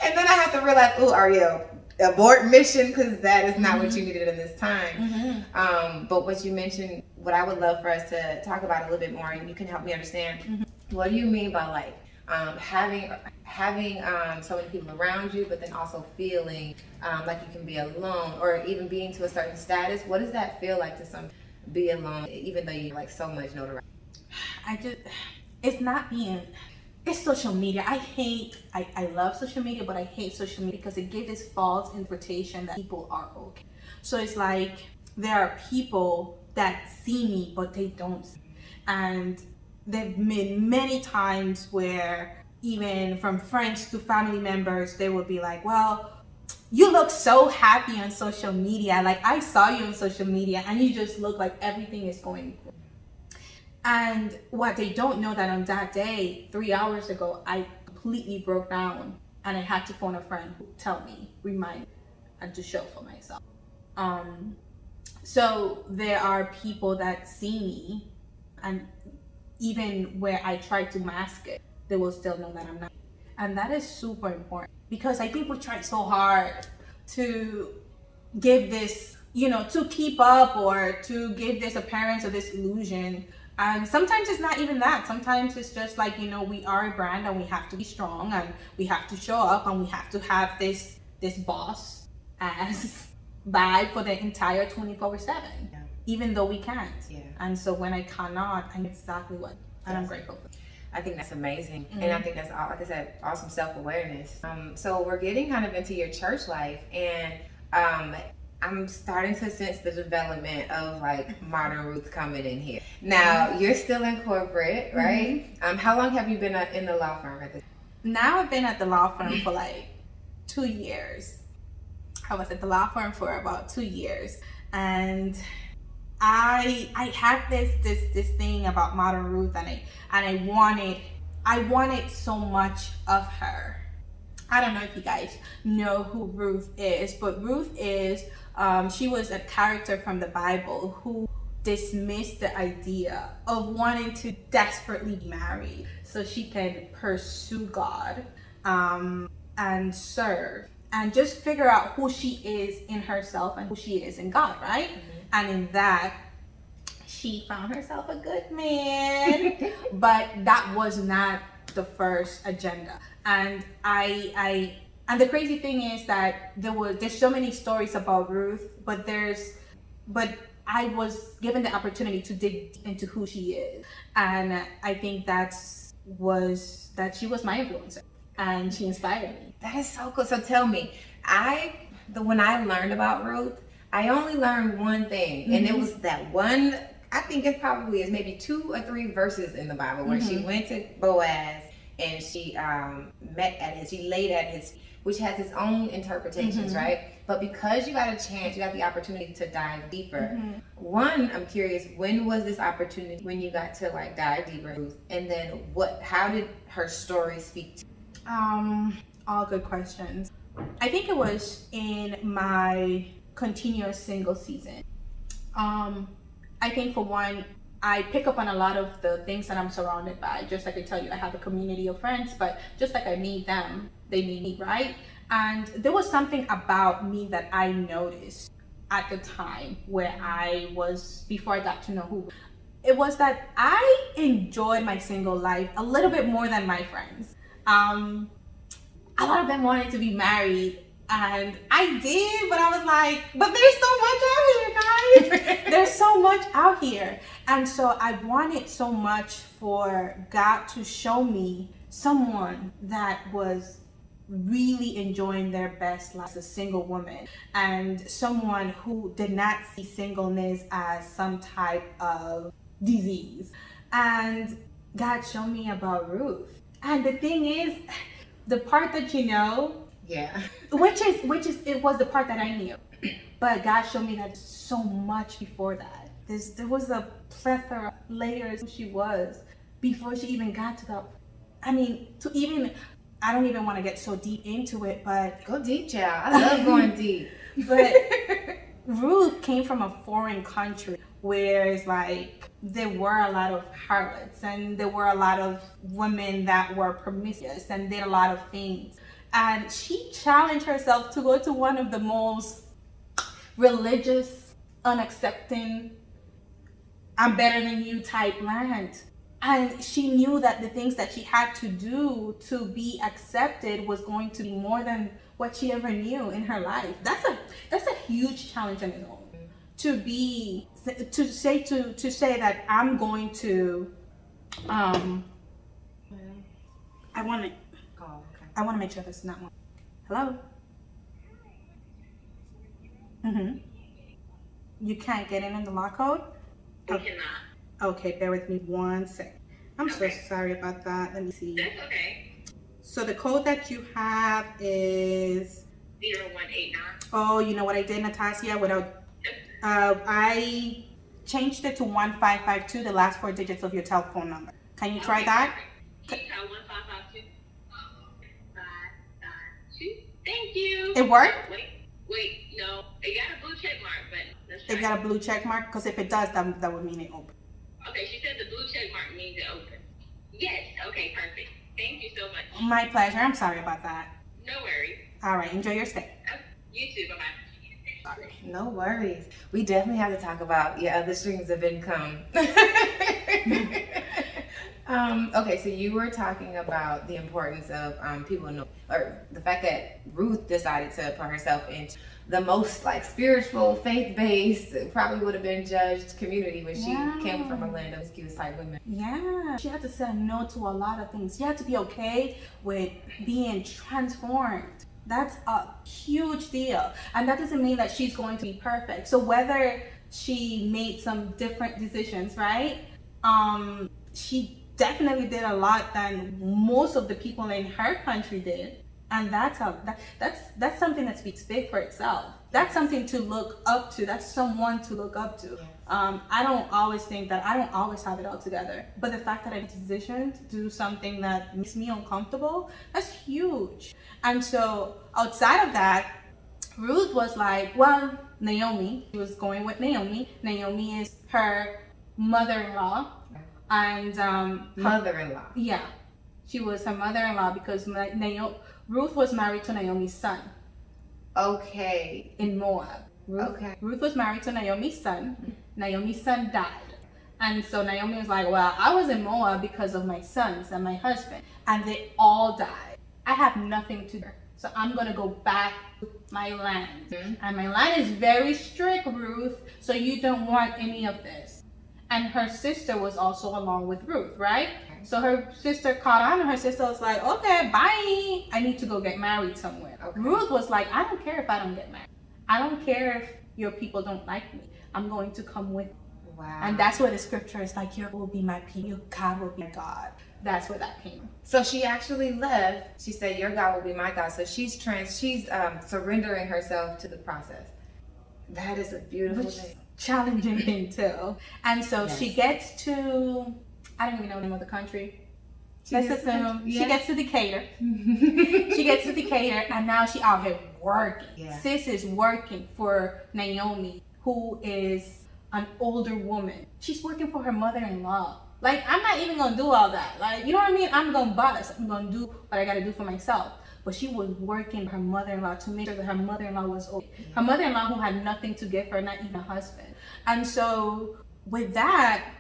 Speaker 2: and then I have to realize, oh, Ariel, abort mission because that is not mm-hmm. what you needed in this time. Mm-hmm. Um, but what you mentioned, what I would love for us to talk about a little bit more, and you can help me understand. Mm-hmm. What do you mean by like um, having having um, so many people around you, but then also feeling um, like you can be alone, or even being to a certain status. What does that feel like to some be alone, even though you like so much notoriety?
Speaker 1: I just it's not being it's social media. I hate, I, I love social media, but I hate social media because it gives this false interpretation that people are okay. So it's like there are people that see me, but they don't. And there've been many times where even from friends to family members, they would be like, well, you look so happy on social media. Like I saw you on social media and you just look like everything is going and what they don't know that on that day, three hours ago, I completely broke down and I had to phone a friend who tell me, remind and to show for myself. Um, so there are people that see me and even where I try to mask it, they will still know that I'm not. And that is super important because I think we try so hard to give this, you know, to keep up or to give this appearance or this illusion. And sometimes it's not even that. Sometimes it's just like, you know, we are a brand and we have to be strong and we have to show up and we have to have this this boss as vibe for the entire 24 7 even though we can't. Yeah. And so when I cannot, I know exactly what, and I'm grateful for.
Speaker 2: I think that's amazing, mm-hmm. and I think that's all, like I said, awesome self awareness. Um, so we're getting kind of into your church life, and um, I'm starting to sense the development of like modern Ruth coming in here. Now mm-hmm. you're still in corporate, mm-hmm. right? Mm-hmm. Um, how long have you been in the law firm?
Speaker 1: Now I've been at the law firm for like two years. I was at the law firm for about two years, and I I had this this this thing about modern Ruth and I and I wanted I wanted so much of her. I don't know if you guys know who Ruth is, but Ruth is um, she was a character from the Bible who dismissed the idea of wanting to desperately marry so she can pursue God um, and serve and just figure out who she is in herself and who she is in God, right? Mm-hmm. And in that, she found herself a good man. but that was not the first agenda. And I I and the crazy thing is that there was there's so many stories about Ruth, but there's but I was given the opportunity to dig into who she is. And I think that's was that she was my influencer and she inspired me.
Speaker 2: That is so cool. So tell me, I the when I learned about Ruth, I only learned one thing, mm-hmm. and it mm-hmm. was that one. I think it probably is maybe two or three verses in the Bible where mm-hmm. she went to Boaz and she um, met at his, she laid at his, which has its own interpretations, mm-hmm. right? But because you got a chance, you got the opportunity to dive deeper. Mm-hmm. One, I'm curious, when was this opportunity when you got to like dive deeper? And then what? How did her story speak to?
Speaker 1: Um, All good questions. I think it was in my continuous single season. Um, I think for one, I pick up on a lot of the things that I'm surrounded by. Just like I tell you, I have a community of friends, but just like I need them, they need me, right? And there was something about me that I noticed at the time where I was, before I got to know who, it was that I enjoyed my single life a little bit more than my friends. Um, a lot of them wanted to be married and I did, but I was like, but there's so much out here, guys. there's so much out here. And so I wanted so much for God to show me someone that was really enjoying their best life as a single woman and someone who did not see singleness as some type of disease. And God showed me about Ruth. And the thing is, the part that you know,
Speaker 2: yeah,
Speaker 1: which is which is it was the part that I knew, but God showed me that so much before that. There's there was a plethora of layers who she was before she even got to that. I mean, to even I don't even want to get so deep into it, but
Speaker 2: go deep, child. I love going deep.
Speaker 1: But Ruth came from a foreign country where it's like there were a lot of harlots and there were a lot of women that were promiscuous and did a lot of things. And she challenged herself to go to one of the most religious, unaccepting, I'm better than you type land. And she knew that the things that she had to do to be accepted was going to be more than what she ever knew in her life. That's a that's a huge challenge on its own to be to say to to say that I'm going to um I want to. I want to make sure this is not one. Hello. Mhm. You can't get in in the lock code.
Speaker 3: I cannot.
Speaker 1: Okay, bear with me one second. I'm okay. so sorry about that. Let me
Speaker 3: see. That's okay.
Speaker 1: So the code that you have is
Speaker 3: 0189.
Speaker 1: Oh, you know what I did, Natasha? Without uh, I changed it to 1552, the last four digits of your telephone number. Can you try that?
Speaker 3: Thank you.
Speaker 1: It worked?
Speaker 3: Wait, wait, no. It got a blue check mark, but let's try
Speaker 1: It got a blue check mark? Because if it does, that, that would mean it opened.
Speaker 3: Okay, she said the blue check mark means it opened. Yes, okay, perfect. Thank you so much.
Speaker 1: My pleasure. I'm sorry about that.
Speaker 3: No worries.
Speaker 1: All right, enjoy your stay.
Speaker 3: Oh, you too. Bye bye.
Speaker 2: No worries. We definitely have to talk about your other streams of income. um, okay, so you were talking about the importance of um, people know, or the fact that Ruth decided to put herself into the most like spiritual, faith based, probably would have been judged community when she yeah. came from a land of excuse type women.
Speaker 1: Yeah, she had to say no to a lot of things. She had to be okay with being transformed that's a huge deal. And that doesn't mean that she's going to be perfect. So whether she made some different decisions, right? Um, she definitely did a lot than most of the people in her country did. And that's a, that, that's that's something that speaks big for itself. That's something to look up to. That's someone to look up to. Um, I don't always think that I don't always have it all together, but the fact that I positioned to do something that makes me uncomfortable, that's huge. And so outside of that, Ruth was like, well, Naomi, she was going with Naomi. Naomi is her mother-in-law, and um,
Speaker 2: mother-in-law.
Speaker 1: Yeah, she was her mother-in-law because Naomi, Ruth was married to Naomi's son.
Speaker 2: Okay.
Speaker 1: In Moab.
Speaker 2: Ruth, okay.
Speaker 1: Ruth was married to Naomi's son. Naomi's son died. And so Naomi was like, Well, I was in Moab because of my sons and my husband, and they all died. I have nothing to do. So I'm going to go back to my land. Mm-hmm. And my land is very strict, Ruth, so you don't want any of this. And her sister was also along with Ruth, right? Okay. So her sister caught on, and her sister was like, Okay, bye. I need to go get married somewhere. Okay. Ruth was like, I don't care if I don't get married. I don't care if your people don't like me. I'm going to come with you.
Speaker 2: Wow.
Speaker 1: And that's where the scripture is like, your will be my people, your God will be my God. That's where that came.
Speaker 2: So she actually left. She said, "Your God will be my God." So she's trans. She's um, surrendering herself to the process. That is a beautiful Which thing.
Speaker 1: Challenging thing too. And so yes. she gets to. I don't even know the name of the country. She Let's assume yeah. she gets to Decatur. she gets to Decatur, and now she out here working. Yeah. Sis is working for Naomi, who is an older woman. She's working for her mother-in-law. Like I'm not even gonna do all that. Like you know what I mean? I'm gonna bust. I'm gonna do what I gotta do for myself. But she was working her mother-in-law to make sure that her mother-in-law was okay. Her mother-in-law who had nothing to give her, not even a husband. And so with that,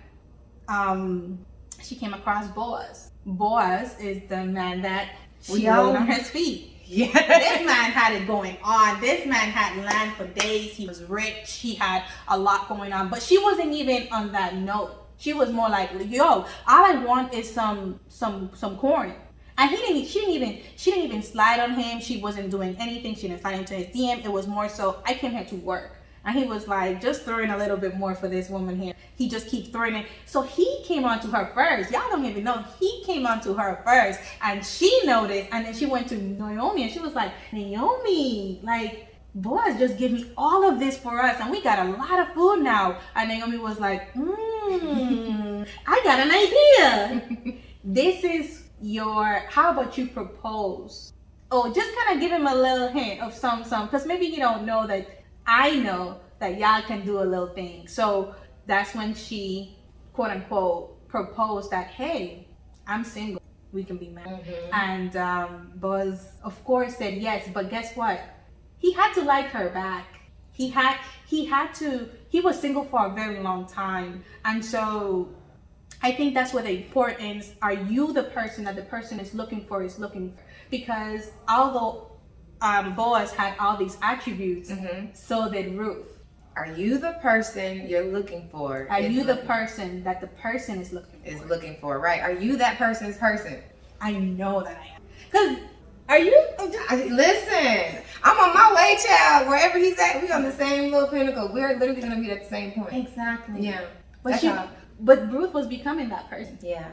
Speaker 1: um, she came across Boaz. Boaz is the man that she rode on his feet. Yeah. this man had it going on. This man had land for days. He was rich. He had a lot going on. But she wasn't even on that note. She was more like, yo, all I want is some some some corn. And he didn't she didn't even she didn't even slide on him. She wasn't doing anything. She didn't slide into his DM. It was more so I came here to work. And he was like, just throwing a little bit more for this woman here. He just keep throwing it. So he came on to her first. Y'all don't even know. He came on to her first. And she noticed. And then she went to Naomi and she was like, Naomi, like, Boaz just give me all of this for us. And we got a lot of food now. And Naomi was like, hmm, I got an idea. this is your, how about you propose? Oh, just kind of give him a little hint of some, some, because maybe he don't know that I know that y'all can do a little thing. So that's when she, quote unquote, proposed that, hey, I'm single. We can be married. Mm-hmm. And um, Boaz, of course, said yes. But guess what? He had to like her back. He had he had to. He was single for a very long time, and so I think that's where the importance. Are you the person that the person is looking for? Is looking for? Because although um, Boaz had all these attributes, mm-hmm. so did Ruth.
Speaker 2: Are you the person you're looking for?
Speaker 1: Are you the person that the person is looking
Speaker 2: for? Is looking for, right? Are you that person's person?
Speaker 1: I know that I am. Cause are you?
Speaker 2: Listen, I'm on my way, child. Wherever he's at, we on the same little pinnacle. We're literally gonna be at the same point.
Speaker 1: Exactly.
Speaker 2: Yeah.
Speaker 1: But she, how, but Ruth was becoming that person.
Speaker 2: Yeah.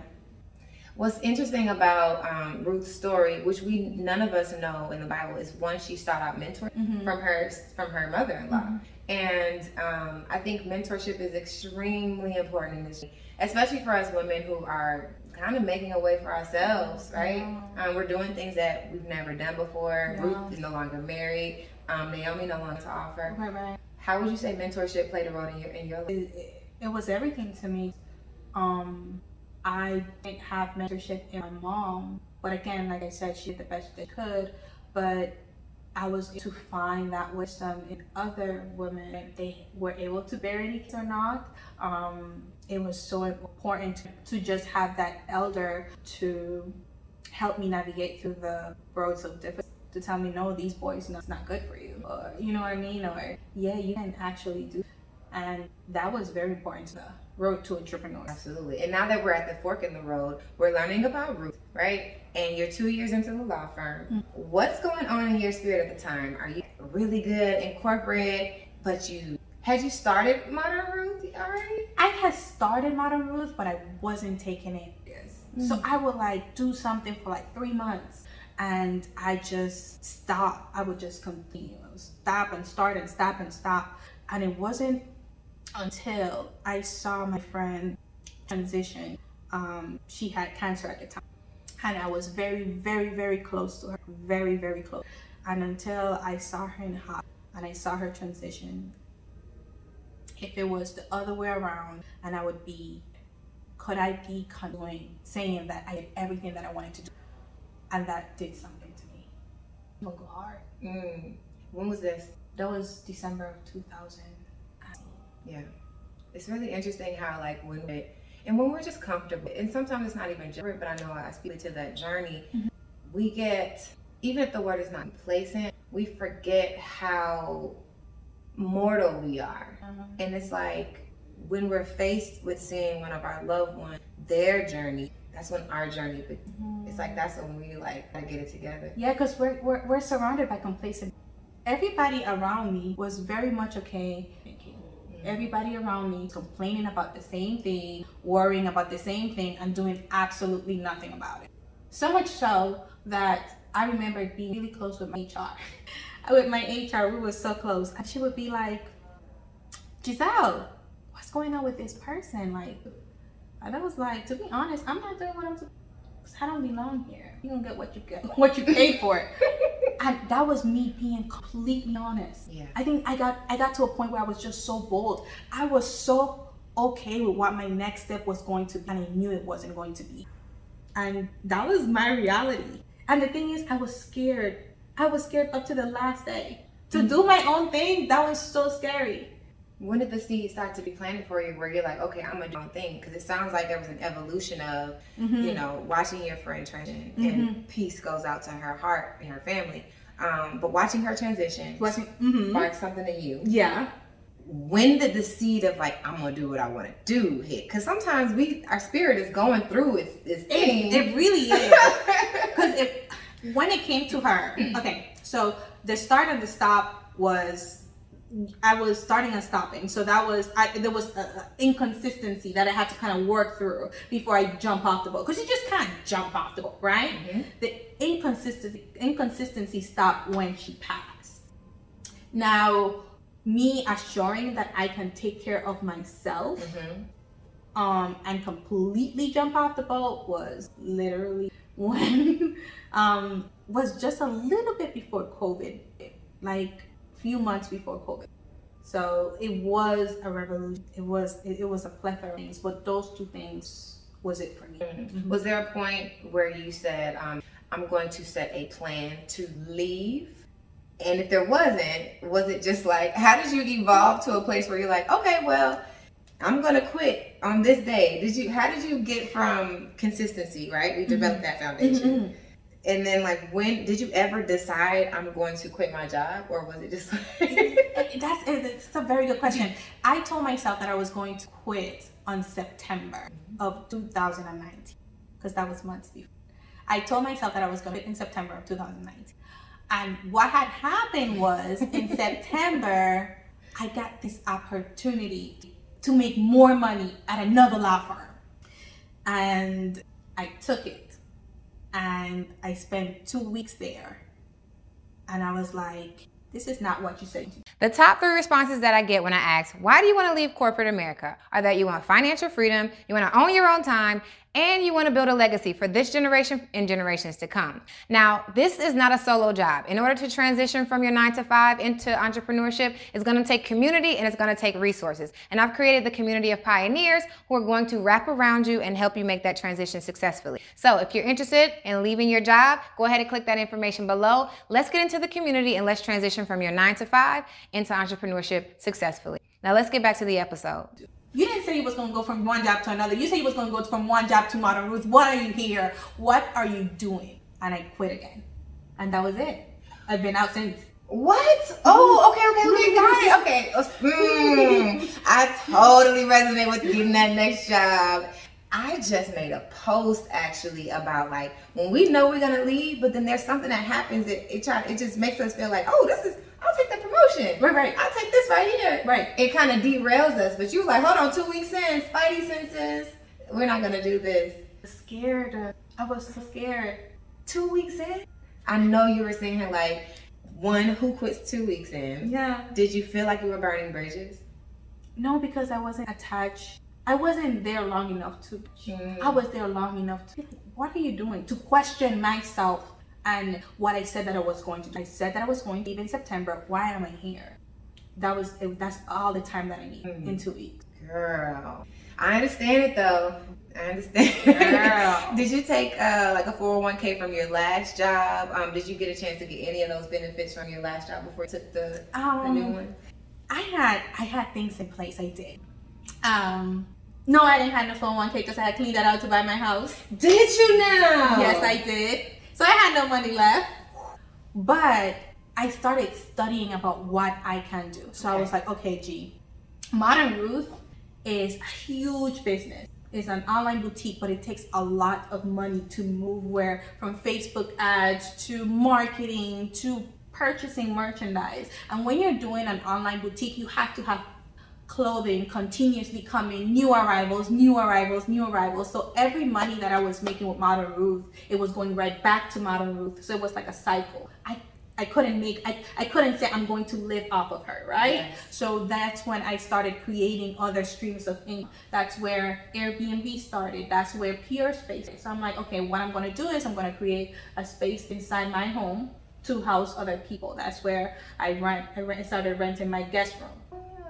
Speaker 2: What's interesting about um, Ruth's story, which we none of us know in the Bible, is one she sought out mentoring mm-hmm. from her from her mother-in-law, mm-hmm. and um, I think mentorship is extremely important in this, especially for us women who are kind of making a way for ourselves, right? Yeah. Um, we're doing things that we've never done before. Yeah. Ruth is no longer married. Um, Naomi no longer to offer.
Speaker 1: Right, right.
Speaker 2: How would you say mentorship played a role in your in your life?
Speaker 1: It, it was everything to me. Um, I didn't have mentorship in my mom, but again, like I said, she did the best they could. But I was to find that wisdom in other women. They were able to bear any kids or not. Um, it was so important to, to just have that elder to help me navigate through the roads of difficulty to tell me no these boys no it's not good for you or you know what i mean or yeah you can actually do and that was very important to the road to entrepreneur.
Speaker 2: Absolutely. And now that we're at the fork in the road, we're learning about Ruth, right? And you're two years into the law firm. Mm-hmm. What's going on in your spirit at the time? Are you really good in corporate, but you had you started Modern Ruth already?
Speaker 1: I had started Modern Ruth, but I wasn't taking it Mm-hmm. So I would like do something for like three months and I just stop. I would just continue. Stop and start and stop and stop. And it wasn't until I saw my friend transition. Um, she had cancer at the time. And I was very, very, very close to her. Very, very close. And until I saw her in hospital and I saw her transition, if it was the other way around and I would be, could I be doing, saying that I did everything that I wanted to do? And that did something to me. Don't go hard.
Speaker 2: Mm. When was this?
Speaker 1: That was December of 2000.
Speaker 2: Yeah. It's really interesting how like when we and when we're just comfortable and sometimes it's not even journey, but I know I speak to that journey, mm-hmm. we get even if the word is not complacent, we forget how mortal we are. Mm-hmm. And it's like when we're faced with seeing one of our loved ones, their journey, that's when our journey mm-hmm. it's like that's when we like gotta get it together.
Speaker 1: Yeah, because we're, we're we're surrounded by complacent everybody around me was very much okay everybody around me complaining about the same thing, worrying about the same thing, and doing absolutely nothing about it. So much so that I remember being really close with my HR. with my HR, we were so close, and she would be like, Gisele, what's going on with this person? Like, and I was like, to be honest, I'm not doing what I'm supposed I don't belong here. You don't get what you get, what you pay for. and that was me being completely honest.
Speaker 2: Yeah.
Speaker 1: I think I got I got to a point where I was just so bold. I was so okay with what my next step was going to be, and I knew it wasn't going to be. And that was my reality. And the thing is, I was scared. I was scared up to the last day. To mm. do my own thing, that was so scary.
Speaker 2: When did the seed start to be planted for you where you're like, okay, I'm gonna do my own thing? Because it sounds like there was an evolution of, you know, watching your friend transition and peace goes out to her heart and her family. Um, but watching her transition
Speaker 1: Wasn't mm-hmm.
Speaker 2: sparked something to you.
Speaker 1: Yeah.
Speaker 2: When did the seed of like, I'm gonna do what I wanna do hit? Because sometimes we, our spirit is going through its, its thing.
Speaker 1: It, it really is. Because if when it came to her, okay, so the start and the stop was I was starting and stopping, so that was I, there was a, a inconsistency that I had to kind of work through before I jump off the boat. Because you just can't jump off the boat, right? The inconsistency inconsistency stopped when she passed. Now, me assuring that I can take care of myself um, and completely jump off the boat was literally when um, was just a little bit before COVID, like few months before COVID. So it was a revolution. It was it, it was a plethora of things, but those two things was it for me. Mm-hmm.
Speaker 2: Was there a point where you said, um, I'm going to set a plan to leave? And if there wasn't, was it just like, how did you evolve to a place where you're like, okay, well, I'm gonna quit on this day? Did you? How did you get from consistency? Right, we developed mm-hmm. that foundation, mm-hmm. And then like, when did you ever decide I'm going to quit my job, or was it just like,
Speaker 1: That's it's a very good question. I told myself that I was going to quit on September mm-hmm. of 2019 because that was months before. I told myself that I was going to quit in September of 2019. And what had happened was in September, I got this opportunity to make more money at another law firm. And I took it. And I spent two weeks there. And I was like, this is not what you said.
Speaker 2: The top three responses that I get when I ask, why do you want to leave corporate America? Are that you want financial freedom, you want to own your own time, and you want to build a legacy for this generation and generations to come. Now, this is not a solo job. In order to transition from your nine to five into entrepreneurship, it's going to take community and it's going to take resources. And I've created the community of pioneers who are going to wrap around you and help you make that transition successfully. So if you're interested in leaving your job, go ahead and click that information below. Let's get into the community and let's transition from your nine to five into entrepreneurship successfully. Now let's get back to the episode.
Speaker 1: You didn't say you was gonna go from one job to another. You said you was gonna go from one job to Modern Ruth. What are you here? What are you doing? And I quit again. And that was it. I've been out since.
Speaker 2: What? Oh, okay, okay, okay, got it. Okay. Mm, I totally resonate with getting that next job. I just made a post actually about like when we know we're gonna leave, but then there's something that happens that it try it just makes us feel like, oh, this is I'll take the promotion.
Speaker 1: Right, right.
Speaker 2: I'll take this right here.
Speaker 1: Right.
Speaker 2: It kind of derails us. But you were like, hold on, two weeks in, Spidey senses, we're not gonna do this.
Speaker 1: Scared. I was so scared. Two weeks in?
Speaker 2: I know you were saying like one who quits two weeks in.
Speaker 1: Yeah.
Speaker 2: Did you feel like you were burning bridges?
Speaker 1: No, because I wasn't attached. I wasn't there long enough to.
Speaker 2: Mm.
Speaker 1: I was there long enough to. What are you doing? To question myself and what I said that I was going to do. I said that I was going to leave in September. Why am I here? That was it, that's all the time that I need in two weeks.
Speaker 2: Girl, I understand it though. I understand.
Speaker 1: Girl.
Speaker 2: did you take uh, like a 401k from your last job? Um, did you get a chance to get any of those benefits from your last job before you took the, the new
Speaker 1: Um,
Speaker 2: one?
Speaker 1: I had I had things in place. I did. Um, no, I didn't have no 401k because I had cleaned that out to buy my house.
Speaker 2: Did you now?
Speaker 1: Yes, I did. So I had no money left. But I started studying about what I can do. So I was like, okay, G, Modern Ruth is a huge business. It's an online boutique, but it takes a lot of money to move where from Facebook ads to marketing to purchasing merchandise. And when you're doing an online boutique, you have to have clothing continuously coming, new arrivals, new arrivals, new arrivals. So every money that I was making with Modern Ruth, it was going right back to Modern Ruth. So it was like a cycle. I I couldn't make I, I couldn't say I'm going to live off of her, right?
Speaker 2: Yes.
Speaker 1: So that's when I started creating other streams of income. That's where Airbnb started. That's where Peerspace. So I'm like, okay, what I'm gonna do is I'm gonna create a space inside my home to house other people. That's where I rent I rent, started renting my guest room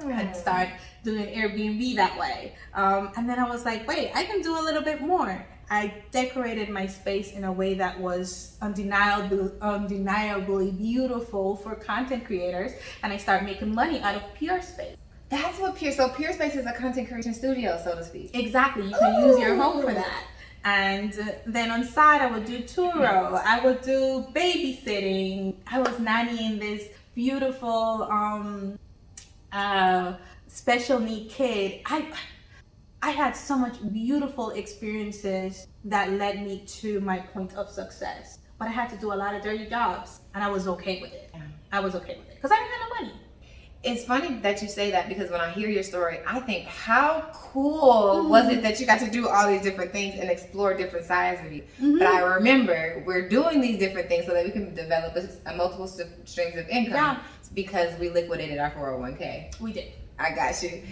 Speaker 1: and start doing Airbnb that way. Um, and then I was like, wait, I can do a little bit more. I decorated my space in a way that was undeniably, undeniably beautiful for content creators, and I started making money out of Peerspace.
Speaker 2: That's what Pure. So Peerspace is a content creation studio, so to speak.
Speaker 1: Exactly, you can use your home for that. And uh, then on side, I would do Turo. I would do babysitting. I was nannying this beautiful um, uh, special need kid. I I had so much beautiful experiences that led me to my point of success. But I had to do a lot of dirty jobs, and I was okay with it. I was okay with it because I didn't have no money.
Speaker 2: It's funny that you say that because when I hear your story, I think how cool was it that you got to do all these different things and explore different sides of you. But I remember we're doing these different things so that we can develop a, a multiple st- streams of income
Speaker 1: Yeah.
Speaker 2: Because we liquidated our 401k.
Speaker 1: We did.
Speaker 2: I got you.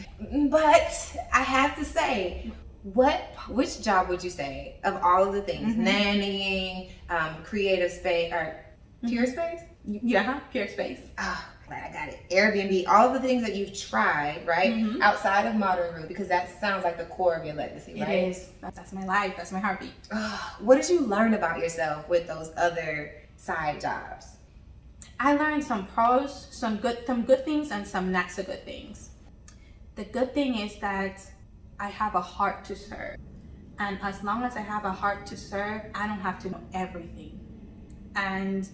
Speaker 2: But I have to say, what which job would you say of all of the things,
Speaker 1: Mhm.
Speaker 2: nannying, um, creative space, or Peerspace?
Speaker 1: Yeah? Peerspace.
Speaker 2: Ah, glad I got it. Airbnb, all of the things that you've tried, right?
Speaker 1: Mhm.
Speaker 2: Outside of Modern Ruth, because that sounds like the core of your legacy,
Speaker 1: It
Speaker 2: right?
Speaker 1: is. That's, my life. That's my heartbeat.
Speaker 2: Ah, what did you learn about yourself with those other side jobs?
Speaker 1: I learned some pros, some good, some good things, and some not so good things. The good thing is that I have a heart to serve, and as long as I have a heart to serve, I don't have to know everything. And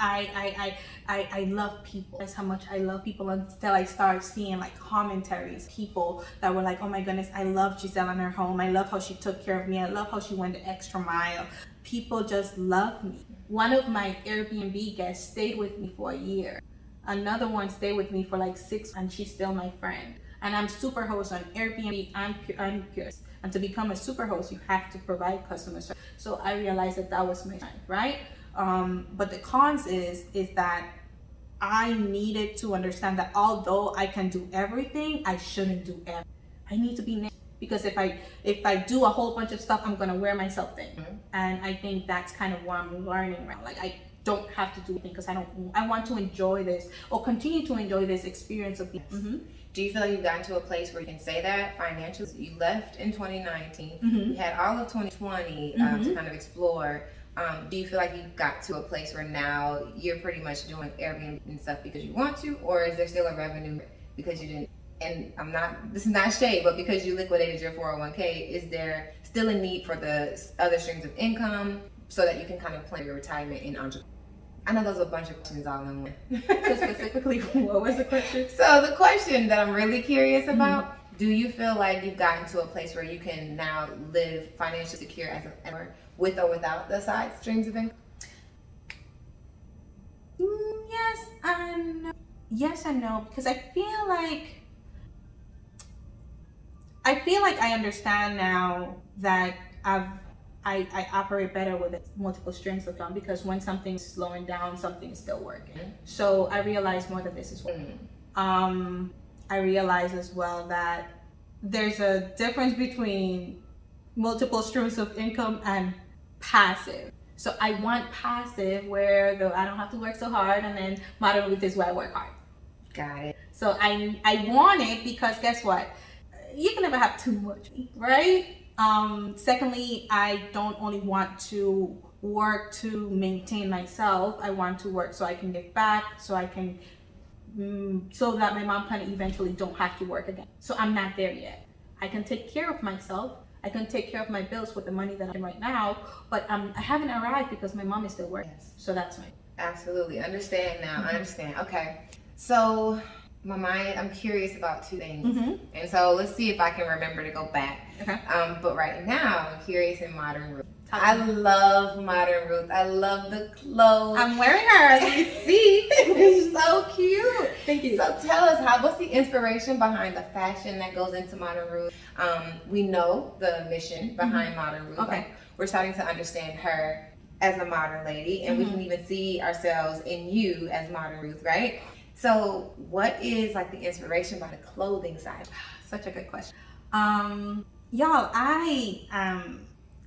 Speaker 1: I, I, I, I, I love people. That's how much I love people until I start seeing like commentaries, people that were like, oh my goodness, I love Gisele in her home. I love how she took care of me. I love how she went the extra mile. People just love me. One of my Airbnb guests stayed with me for a year. Another one stayed with me for like six, and she's still my friend. And I'm super host on Airbnb. I'm I'm Pure. And to become a super host, you have to provide customer service. So I realized that that was my strength, right? Um, but the cons is is that I needed to understand that although I can do everything, I shouldn't do everything. I need to be because if I if I do a whole bunch of stuff, I'm gonna wear myself thin.
Speaker 2: Mhm.
Speaker 1: And I think that's kind of what I'm learning right. Like I don't have to do anything because I don't. I want to enjoy this or continue to enjoy this experience of. Being, Mm-hmm.
Speaker 2: Do you feel like you've gotten to a place where you can say that financially? You left in 2019.
Speaker 1: Mhm.
Speaker 2: You had all of 2020 um, to
Speaker 1: Mhm.
Speaker 2: kind of explore. Um, do you feel like you got to a place where now you're pretty much doing Airbnb and stuff because you want to, or is there still a revenue because you didn't? And I'm not. This is not shade, but because you liquidated your 401k, is there still a need for the other streams of income so that you can kind of plan your retirement in entrepreneur? I know those are a bunch of questions all in one.
Speaker 1: So specifically, what was the question?
Speaker 2: So the question that I'm really curious about: Do you feel like you've gotten to a place where you can now live financially secure as a or with or without the side streams of income?
Speaker 1: Mm, yes and yes and no because I feel like I feel like I understand now that I've I, I operate better with multiple streams of income because when something's slowing down, something is still working. So I realize more that this is working. Um, I realize as well that there's a difference between multiple streams of income and passive. So I want passive where though I don't have to work so hard, and then modern Ruth is where I work hard.
Speaker 2: Got it.
Speaker 1: So I I want it because guess what? You can never have too much, right? Um, secondly, I don't only want to work to maintain myself. I want to work so I can give back, so I can, mm, so that my mom can eventually don't have to work again. So I'm not there yet. I can take care of myself. I can take care of my bills with the money that I'm right now, but um, I haven't arrived because my mom is still working.
Speaker 2: Yes.
Speaker 1: So that's my.
Speaker 2: Absolutely. Understand now.
Speaker 1: Mm-hmm.
Speaker 2: I understand. Okay. So my mind, I'm curious about two things.
Speaker 1: Mm-hmm.
Speaker 2: And so let's see if I can remember to go back.
Speaker 1: Okay.
Speaker 2: Um, but right now, I'm curious in modern
Speaker 1: Ruth.
Speaker 2: I love modern Ruth. I love the clothes.
Speaker 1: I'm wearing her as we speak.
Speaker 2: it's so cute.
Speaker 1: Thank you.
Speaker 2: So tell us how what's the inspiration behind the fashion that goes into Modern Ruth? Um, we know the mission behind Modern Ruth.
Speaker 1: Mm-hmm. Okay.
Speaker 2: Like, we're starting to understand her as a modern lady, and we
Speaker 1: Mhm.
Speaker 2: can even see ourselves in you as modern Ruth, right? So, what is like the inspiration by the clothing side?
Speaker 1: Such a good question. Um, y'all, I um,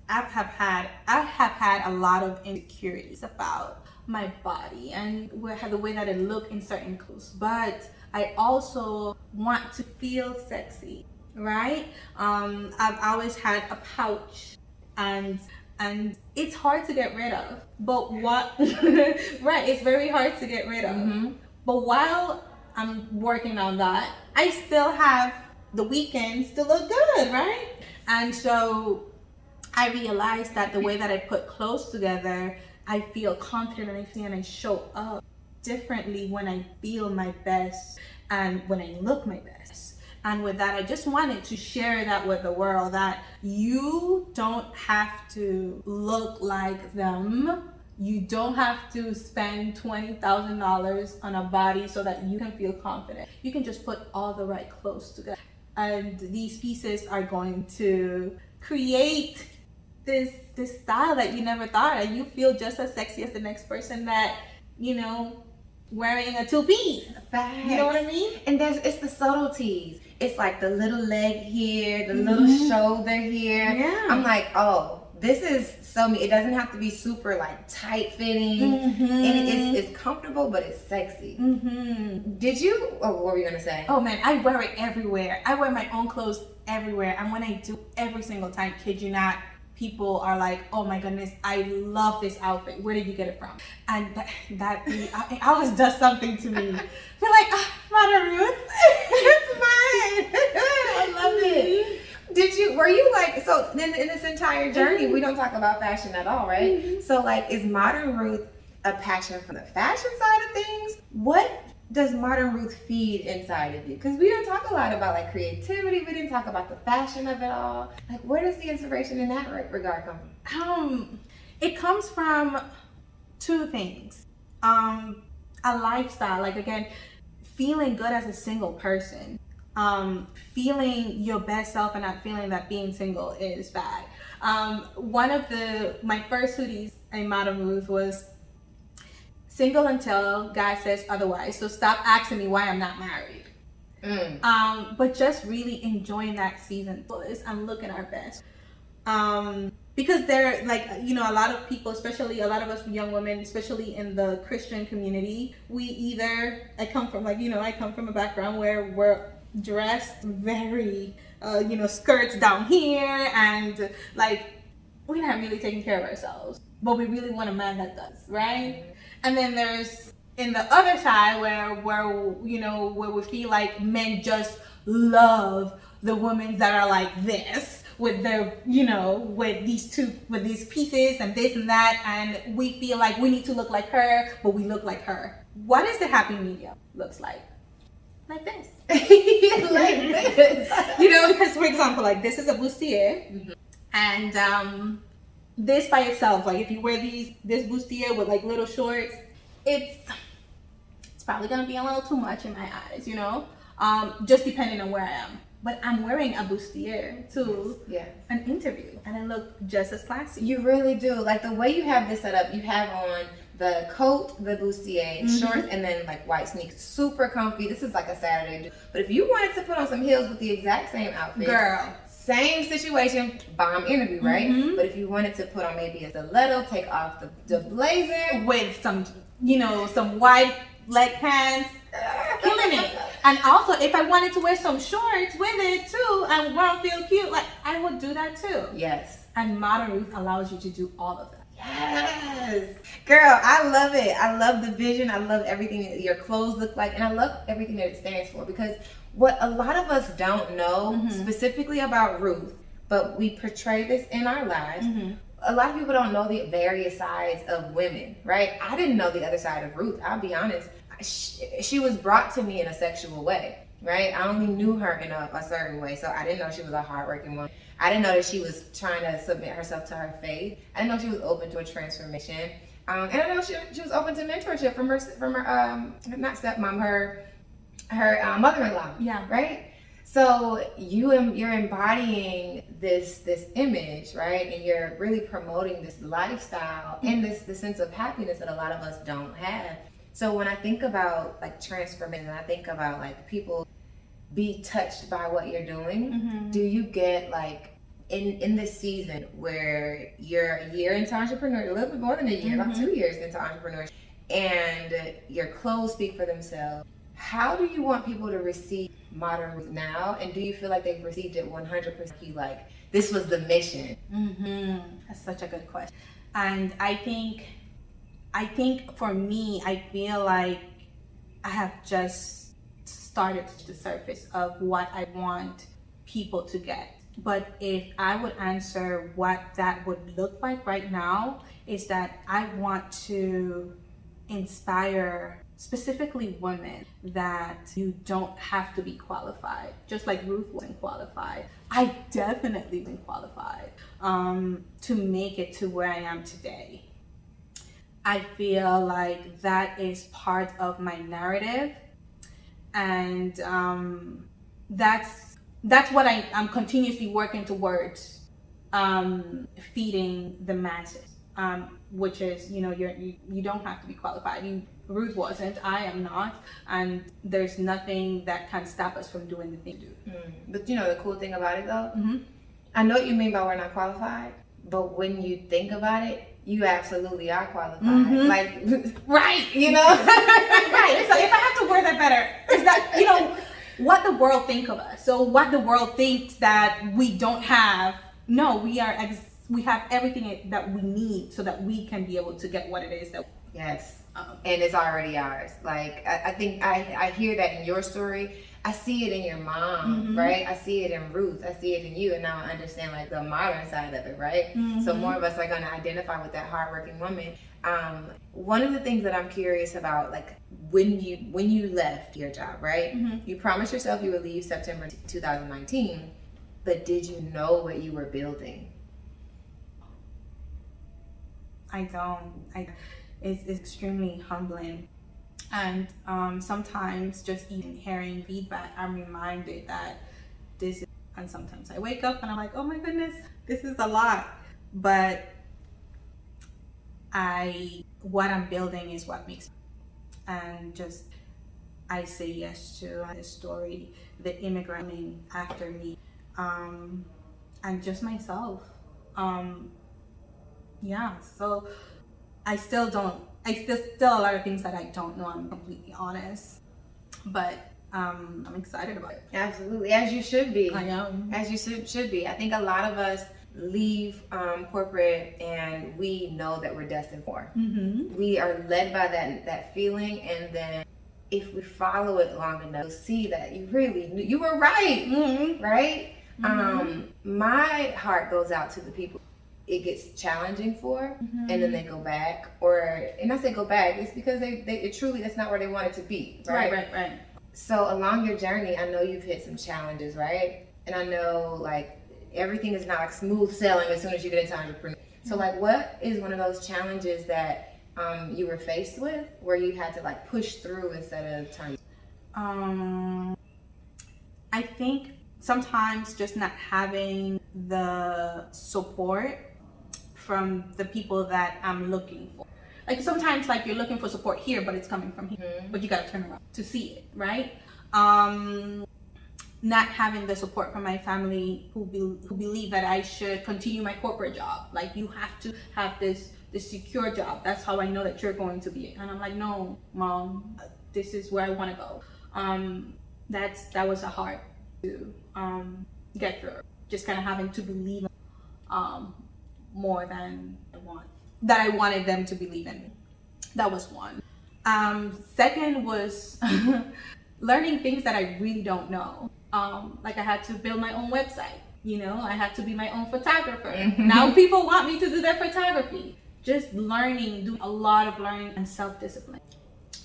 Speaker 1: I have had I have had a lot of insecurities about my body and the way that it look in certain clothes, but I also want to feel sexy, right? Um, I've always had a pouch, and and it's hard to get rid of. But what? right, it's very hard to get rid of.
Speaker 2: Mm-hmm.
Speaker 1: But while I'm working on that, I still have the weekends to look good, right? And so I realized that the way that I put clothes together, I feel confident and I feel and I show up differently when I feel my best and when I look my best. And with that, I just wanted to share that with the world that you don't have to look like them. You don't have to spend $20,000 on a body so that you can feel confident. You can just put all the right clothes together. And these pieces are going to create this this style that you never thought and you feel just as sexy as the next person that, you know, wearing a two piece. You know what I mean?
Speaker 2: And there's it's the subtleties. It's like the little leg here, the little
Speaker 1: Mhm.
Speaker 2: shoulder here.
Speaker 1: Yeah.
Speaker 2: I'm like, oh, this is so me. It doesn't have to be super like tight fitting,
Speaker 1: Mhm.
Speaker 2: and it's it's comfortable, but it's sexy.
Speaker 1: Mm-hmm.
Speaker 2: Did you? Oh, what were you gonna say?
Speaker 1: Oh man, I wear it everywhere. I wear my own clothes everywhere. And when I do every single time, kid you not, people are like, oh my goodness, I love this outfit. Where did you get it from? And that, that it always does something to me. Feel like, ah, Modern Ruth, it's mine.
Speaker 2: I love it. Did you? Were you like so? Then in this entire journey, we don't talk about fashion at all, right?
Speaker 1: Mhm.
Speaker 2: So like, is modern Ruth a passion from the fashion side of things? What does modern Ruth feed inside of you? Because we don't talk a lot about like creativity. We didn't talk about the fashion of it all. Like, where does the inspiration in that re- regard come from?
Speaker 1: Um, it comes from two things. Um, a lifestyle, like again, feeling good as a single person. Um, feeling your best self and not feeling that being single is bad. Um, one of the my first hoodies in Modern Ruth was single until God says otherwise. So stop asking me why I'm not married.
Speaker 2: Mm.
Speaker 1: Um, but just really enjoying that season I'm looking our best. Um, because there, like you know, a lot of people, especially a lot of us young women, especially in the Christian community, we either I come from like you know I come from a background where we're dressed very, uh, you know, skirts down here and like we're not really taking care of ourselves, but we really want a man that does, right? And then there's in the other side where where you know where we feel like men just love the women that are like this with their you know with these two with these pieces and this and that and we feel like we need to look like her but we look like her what is the happy medium looks like like this.
Speaker 2: Like this.
Speaker 1: you know because for example like this is a bustier. And um this by itself like if you wear these this bustier with like little shorts it's it's probably gonna be a little too much in my eyes you know? Um just depending on where i am. But i'm wearing a bustier to
Speaker 2: Yeah.
Speaker 1: an interview. And i look just as classy.
Speaker 2: You really do. Like the way you have this set up, you have on the coat, the bustier,
Speaker 1: Mhm.
Speaker 2: shorts, and then like white sneakers. Super comfy. This is like a Saturday. But if you wanted to put on some heels with the exact same outfit,
Speaker 1: girl
Speaker 2: same situation, bomb interview, right?
Speaker 1: Mhm.
Speaker 2: But if you wanted to put on maybe a stiletto, take off the, the blazer,
Speaker 1: with some you know some white leg pants killing it. And also, if I wanted to wear some shorts with it too, and want to feel cute, like I would do that too.
Speaker 2: Yes.
Speaker 1: And Modern Ruth allows you to do all of that.
Speaker 2: Yes. Girl, I love it. I love the vision. I love everything that your clothes look like. And I love everything that it stands for because what a lot of us don't know
Speaker 1: Mhm.
Speaker 2: specifically about Ruth, but we portray this in our lives.
Speaker 1: Mm-hmm.
Speaker 2: A lot of people don't know the various sides of women, right? I didn't know the other side of Ruth. I'll be honest. She, she was brought to me in a sexual way, right? I only knew her in a, a certain way, so I didn't know she was a hardworking woman. I didn't know that she was trying to submit herself to her faith. I didn't know she was open to a transformation. Um, and I know she, she was open to mentorship from her from her um not stepmom, her her uh, mother-in-law.
Speaker 1: Yeah.
Speaker 2: Right. So you you're embodying this this image, right? And you're really promoting this lifestyle and this the sense of happiness that a lot of us don't have. So when I think about like transformation, I think about like people be touched by what you're doing.
Speaker 1: Mm-hmm.
Speaker 2: Do you get like in in this season where you're a year into entrepreneurship, a little bit more than a year, about
Speaker 1: Mhm.
Speaker 2: two years into entrepreneurship, and your clothes speak for themselves? How do you want people to receive modern now? And do you feel like they've received it 100%? You like this was the mission.
Speaker 1: hmm That's such a good question. And I think, I think for me, I feel like I have just started to the surface of what I want people to get. But if I would answer what that would look like right now, is that I want to inspire specifically women that you don't have to be qualified. Just like ruth wasn't qualified. I definitely been qualified um, to make it to where i am today. I feel like that is part of my narrative. And um, that's that's what I, i'm continuously working towards um, feeding the masses um, which is you know you're, you you don't have to be qualified. You Ruth wasn't, I am not, and there's nothing that can stop us from doing the thing we do.
Speaker 2: But you know the cool thing about it though,
Speaker 1: Mm-hmm.
Speaker 2: I know what you mean by we're not qualified, but when you think about it, you absolutely are qualified.
Speaker 1: Mhm.
Speaker 2: Like,
Speaker 1: Right,
Speaker 2: you know,
Speaker 1: right. So if I have to word that better, is that you know what the world think of us. So what the world thinks that we don't have. No, we are. Ex- we have everything that we need so that we can be able to get what it is that.
Speaker 2: yes,
Speaker 1: Um,
Speaker 2: and it's already ours. Like I, I think I, I hear that in your story. I see it in your mom,
Speaker 1: Mhm.
Speaker 2: right? I see it in Ruth. I see it in you, and now I understand like the modern side of it, right? So
Speaker 1: Mhm.
Speaker 2: more of us are going to identify with that hardworking woman. Um, one of the things that I'm curious about, like when you when you left your job, right?
Speaker 1: Mhm.
Speaker 2: You promised yourself you would leave September 2019, but did you know what you were building?
Speaker 1: I don't. I it's, it's extremely humbling, and um, sometimes just even hearing feedback, I'm reminded that this. Is, and sometimes I wake up and I'm like, oh my goodness, this is a lot, but I what I'm building is what makes, and just I say yes to the story, the immigrant after me, um, and just myself. Um, yeah so i still don't i still still a lot of things that i don't know i'm completely honest but um i'm excited about it
Speaker 2: Absolutely, as you should be.
Speaker 1: i am
Speaker 2: As you should, should be. I think a lot of us leave um, corporate and we know that we're destined for.
Speaker 1: mm-hmm.
Speaker 2: We are led by that that feeling, and then if we follow it long enough, you'll see that you really knew, you were right,
Speaker 1: Mm-hmm.
Speaker 2: right?
Speaker 1: Mhm.
Speaker 2: Um, my heart goes out to the people it gets challenging for,
Speaker 1: Mm-hmm.
Speaker 2: and then they go back, or and I say go back, it's because they, they it truly that's not where they wanted to be,
Speaker 1: right right right
Speaker 2: so along your journey, I know you've hit some challenges, right? And I know like everything is not like smooth sailing as soon as you get into entrepreneur. So like, what is one of those challenges that um, you were faced with, where you had to like push through instead of turn?
Speaker 1: um i think sometimes just not having the support from the people that i'm looking for like sometimes like you're looking for support here but it's coming from here
Speaker 2: Mhm.
Speaker 1: but you got to turn around to see it right um not having the support from my family who, be, who believe that i should continue my corporate job. Like you have to have this this secure job. That's how i know that you're going to be. And i'm like no mom this is where i want to go. Um that's that was a hard to um get through. Just kind of having to believe um more than i want that i wanted them to believe in me. That was one. Um second was learning things that i really don't know um like i had to build my own website you know? I had to be my own photographer.
Speaker 2: Mhm.
Speaker 1: now people want me to do their photography. Just learning doing a lot of learning and self-discipline.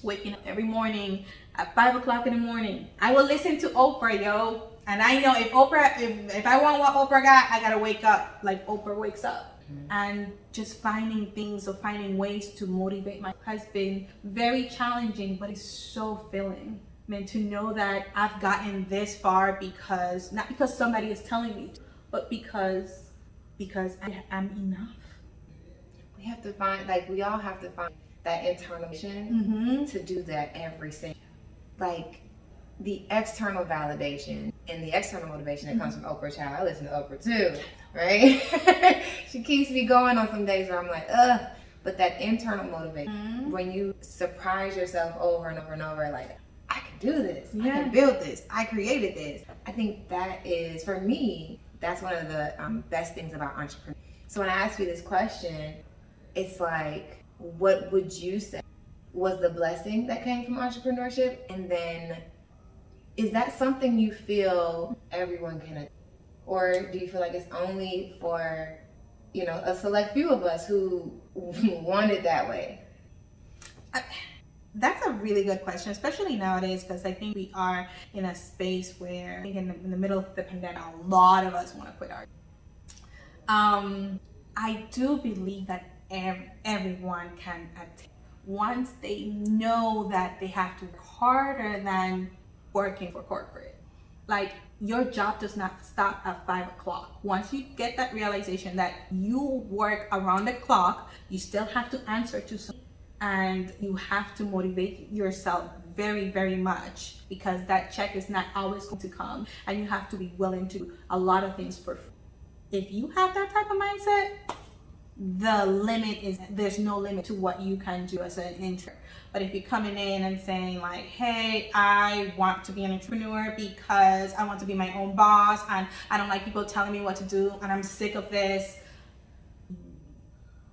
Speaker 1: Waking up every morning at five o'clock in the morning. I will listen to oprah yo. And i know if oprah if, if i want what oprah got i gotta wake up like oprah wakes up. And just finding things or finding ways to motivate my has been very challenging but it's so filling meant to know that I've gotten this far because not because somebody is telling me, but because because I am enough.
Speaker 2: We have to find like we all have to find that internal mission
Speaker 1: Mm-hmm.
Speaker 2: to do that every single like the external validation and the external motivation that comes from Oprah Child. I listen to Oprah too, right? she keeps me going on some days where I'm like, ugh. But that internal motivation,
Speaker 1: Mm-hmm.
Speaker 2: when you surprise yourself over and over and over, like, I can do this, I
Speaker 1: Yeah.
Speaker 2: can build this, I created this. I think that is, for me, that's one of the um, best things about entrepreneurship. So when I ask you this question, it's like, what would you say was the blessing that came from entrepreneurship? And then is that something you feel everyone can? Or do you feel like it's only for, you know, a select few of us who want it that way?
Speaker 1: That's a really good question, especially nowadays, because I think we are in a space where, I think in the, in the middle of the pandemic, a lot of us want to quit our. Um, I do believe that ev- everyone can attain once they know that they have to work harder than working for corporate. Like your job does not stop at five o'clock. Once you get that realization that you work around the clock, you still have to answer to some and you have to motivate yourself very very much because that check is not always going to come and you have to be willing to do a lot of things for free. If you have that type of mindset the limit is there's no limit to what you can do as an intern. But if you're coming in and saying like hey i want to be an entrepreneur because i want to be my own boss and i don't like people telling me what to do and i'm sick of this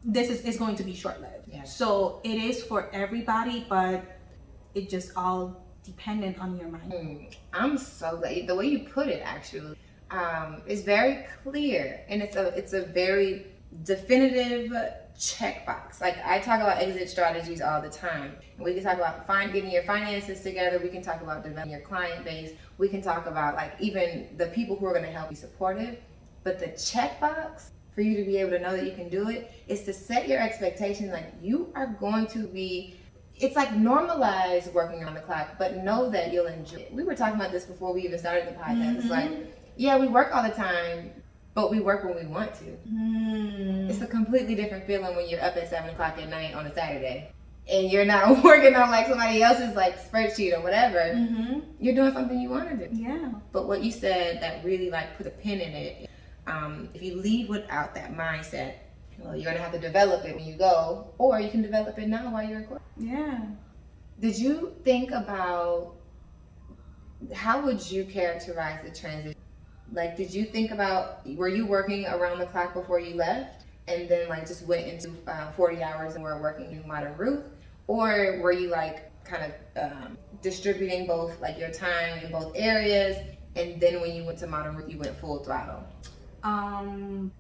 Speaker 1: this is, is going to be short-lived
Speaker 2: Yeah.
Speaker 1: so it is for everybody but it just all dependent on your mind
Speaker 2: Mm, I'm so glad the way you put it actually um, is very clear and it's a it's a very definitive checkbox. Like I talk about exit strategies all the time. We can talk about find getting your finances together. We can talk about developing your client base. We can talk about like even the people who are going to help you supportive. But the checkbox for you to be able to know that you can do it is to set your expectations. Like you are going to be it's like normalize working on the clock, but know that you'll enjoy it. We were talking about this before we even started the podcast. It's like, yeah, we work all the time, but we work when we want to.
Speaker 1: Hmm.
Speaker 2: It's a completely different feeling when you're up at seven o'clock at night on a Saturday and you're not working on like somebody else's like spreadsheet or whatever.
Speaker 1: Mm-hmm.
Speaker 2: You're doing something you want to do.
Speaker 1: Yeah.
Speaker 2: But what you said that really like put a pin in it. Um, if you leave without that mindset, well, you're gonna have to develop it when you go, or you can develop it now while you're in court.
Speaker 1: Yeah.
Speaker 2: Did you think about how would you characterize the transition? Like, did you think about were you working around the clock before you left, and then like just went into uh, 40 hours and were working in Modern Ruth, or were you like kind of um, distributing both like your time in both areas, and then when you went to Modern Ruth, you went full throttle?
Speaker 1: Um,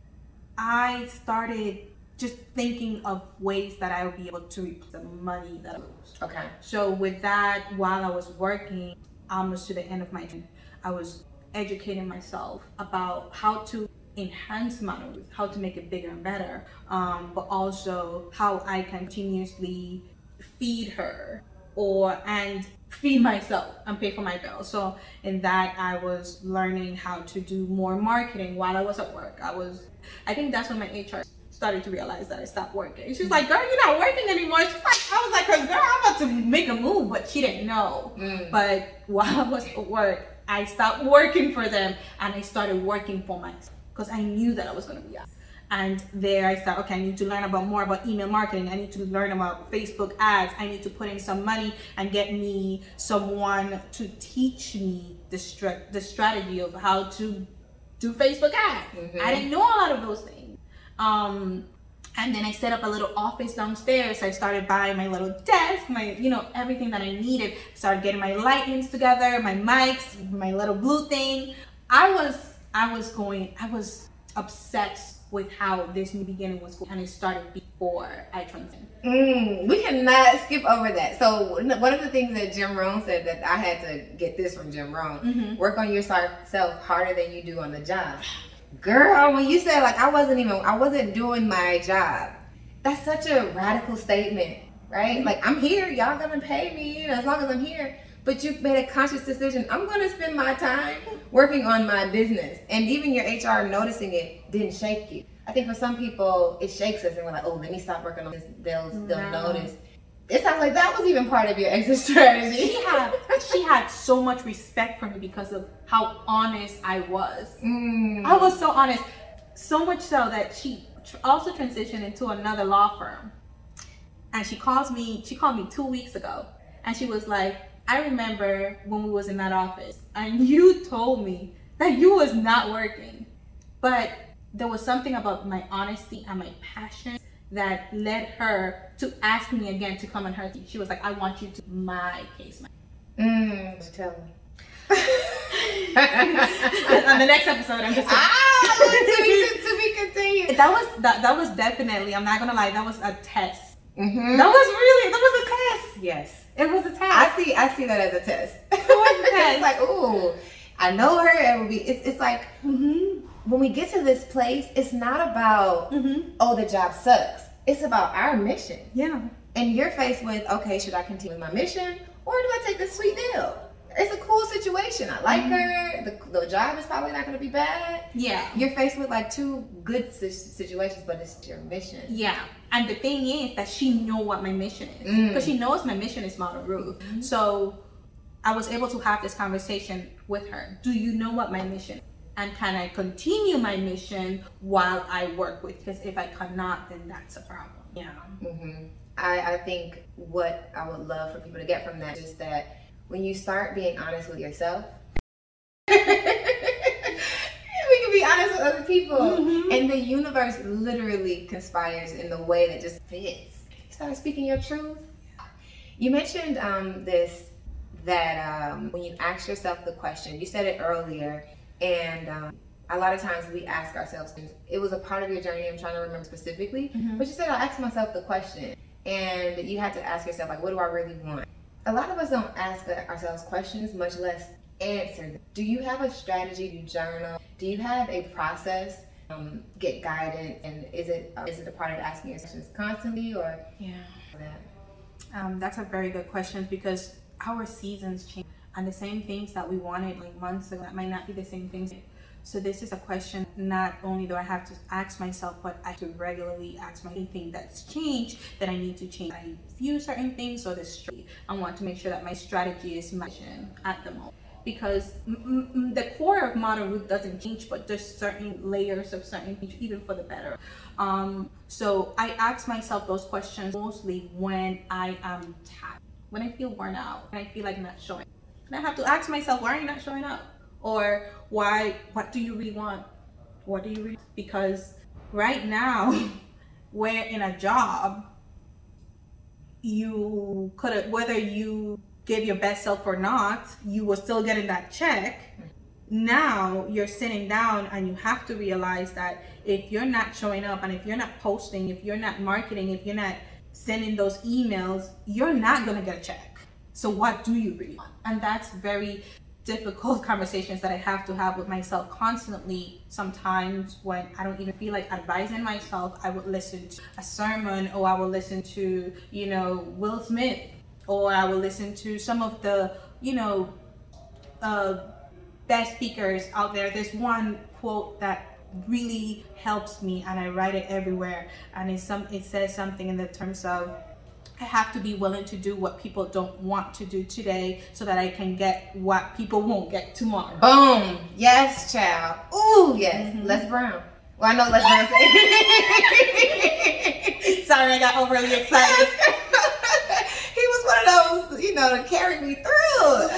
Speaker 1: I started just thinking of ways that I would be able to replace the money that I lose.
Speaker 2: Okay.
Speaker 1: So with that, while I was working almost to the end of my term, I was educating myself about how to enhance Modern Ruth, how to make it bigger and better, um, but also how I continuously feed her or and feed myself and pay for my bills. So in that I was learning how to do more marketing while I was at work. I was I think that's when my HR started to realize that I stopped working. She's like, girl, you're not working anymore. She's like, I was like, cause girl, I'm about to make a move, but she didn't know.
Speaker 2: Mm.
Speaker 1: But while I was at work, I stopped working for them and I started working for myself because I knew that I was gonna be out. And there I thought, okay, I need to learn about more about email marketing. I need to learn about Facebook ads. I need to put in some money and get me someone to teach me the str- the strategy of how to do Facebook ads.
Speaker 2: Mhm.
Speaker 1: I didn't know a lot of those things. Um, and then I set up a little office downstairs. I started buying my little desk, my you know everything that I needed. Started getting my lightings together, my mics, my little blue thing. I was I was going I was obsessed with how this new beginning was and it started before I transitioned.
Speaker 2: Mm, we cannot skip over that. So one of the things that Jim Rohn said that I had to get this from Jim Rohn:
Speaker 1: Mhm.
Speaker 2: work on yourself harder than you do on the job. Girl, when you said like I wasn't even I wasn't doing my job, that's such a radical statement, right? Like I'm here, y'all gonna pay me, you know, as long as I'm here. But you made a conscious decision. I'm going to spend my time working on my business, and even your HR noticing it didn't shake you. I think for some people it shakes us, and we're like, oh, let me stop working on this. They'll they'll
Speaker 1: No.
Speaker 2: notice. It sounds like that was even part of your exit strategy.
Speaker 1: She had she had so much respect for me because of how honest I was.
Speaker 2: Mm.
Speaker 1: I was so honest, so much so that she tr- also transitioned into another law firm. And she calls me. She called me two weeks ago, and she was like, "I remember when we was in that office, and you told me that you was not working, but there was something about my honesty and my passion." That led her to ask me again to come on her team. She was like, "I want you to my case
Speaker 2: Mm. Tell me.
Speaker 1: on the next episode, I'm just.
Speaker 2: ah, to be, to be continued.
Speaker 1: That was that. That was definitely. I'm not gonna lie. That was a test.
Speaker 2: Mm-hmm.
Speaker 1: That was really. That was a test.
Speaker 2: Yes.
Speaker 1: It was a test.
Speaker 2: I see. I see that as a test.
Speaker 1: It was a test.
Speaker 2: it's like, ooh, I know her. It will be. It's, it's like
Speaker 1: mm-hmm.
Speaker 2: when we get to this place, it's not about
Speaker 1: Mm-hmm.
Speaker 2: oh the job sucks. It's about our mission.
Speaker 1: Yeah.
Speaker 2: And you're faced with okay, should I continue with my mission or do I take this sweet deal? It's a cool situation. I like her. The, the job is probably not going to be bad.
Speaker 1: Yeah.
Speaker 2: You're faced with like two good si- situations, but it's your mission.
Speaker 1: Yeah. And the thing is that she know what my mission is
Speaker 2: Mm.
Speaker 1: because she knows my mission is Modern Ruth. So I was able to have this conversation with her. Do you know what my mission? is? And can I continue my mission while I work with? Because if I cannot, then that's a problem. Yeah.
Speaker 2: hmm I, I think what I would love for people to get from that is that when you start being honest with yourself, we can be honest with other people,
Speaker 1: Mhm.
Speaker 2: and the universe literally conspires in the way that just fits. You start speaking your truth. You mentioned um, this that um, when you ask yourself the question, you said it earlier, and um, a lot of times we ask ourselves, it was a part of your journey, I'm trying to remember specifically,
Speaker 1: Mhm.
Speaker 2: but you said, I asked myself the question, and you had to ask yourself, like, what do I really want? A lot of us don't ask ourselves questions, much less answer them. Do you have a strategy? Do you journal? Do you have a process? Um, get guidance, and is it is it a part of asking your questions constantly, or
Speaker 1: Yeah.
Speaker 2: that?
Speaker 1: Um, that's a very good question because our seasons change and the same things that we wanted like months ago that might not be the same things. So this is a question not only do I have to ask myself, but I have to regularly ask myself anything that's changed that I need to change. I view certain things or the strategy. I want to make sure that my strategy is mission at the moment. Because mm, mm, the core of modern Ruth doesn't change, but there's certain layers of certain things, even for the better. Um, so I ask myself those questions mostly when I am tired, when I feel worn out, when I feel like not showing. And I have to ask myself, why are you not showing up? Or why? What do you really want? What do you really? Because right now, we're in a job. You could have, whether you gave your best self or not, you were still getting that check now you're sitting down and you have to realize that if you're not showing up and if you're not posting, if you're not marketing, if you're not sending those emails, you're not going to get a check. So what do you really want? And that's very difficult conversations that I have to have with myself constantly. Sometimes when I don't even feel like advising myself, I would listen to a sermon or I will listen to, you know, Will Smith or I will listen to some of the, you know, uh, best speakers out there. There's one quote that really helps me, and I write it everywhere. And it's some. It says something in the terms of, have to be willing to do what people don't want to do today, so that I can get what people won't get tomorrow.
Speaker 2: Boom. Yes, child. Ooh, yes. Mm-hmm. Les Brown. Well, I know Les Brown.
Speaker 1: Sorry, I got overly excited.
Speaker 2: he was one of those, you know, to carry me through.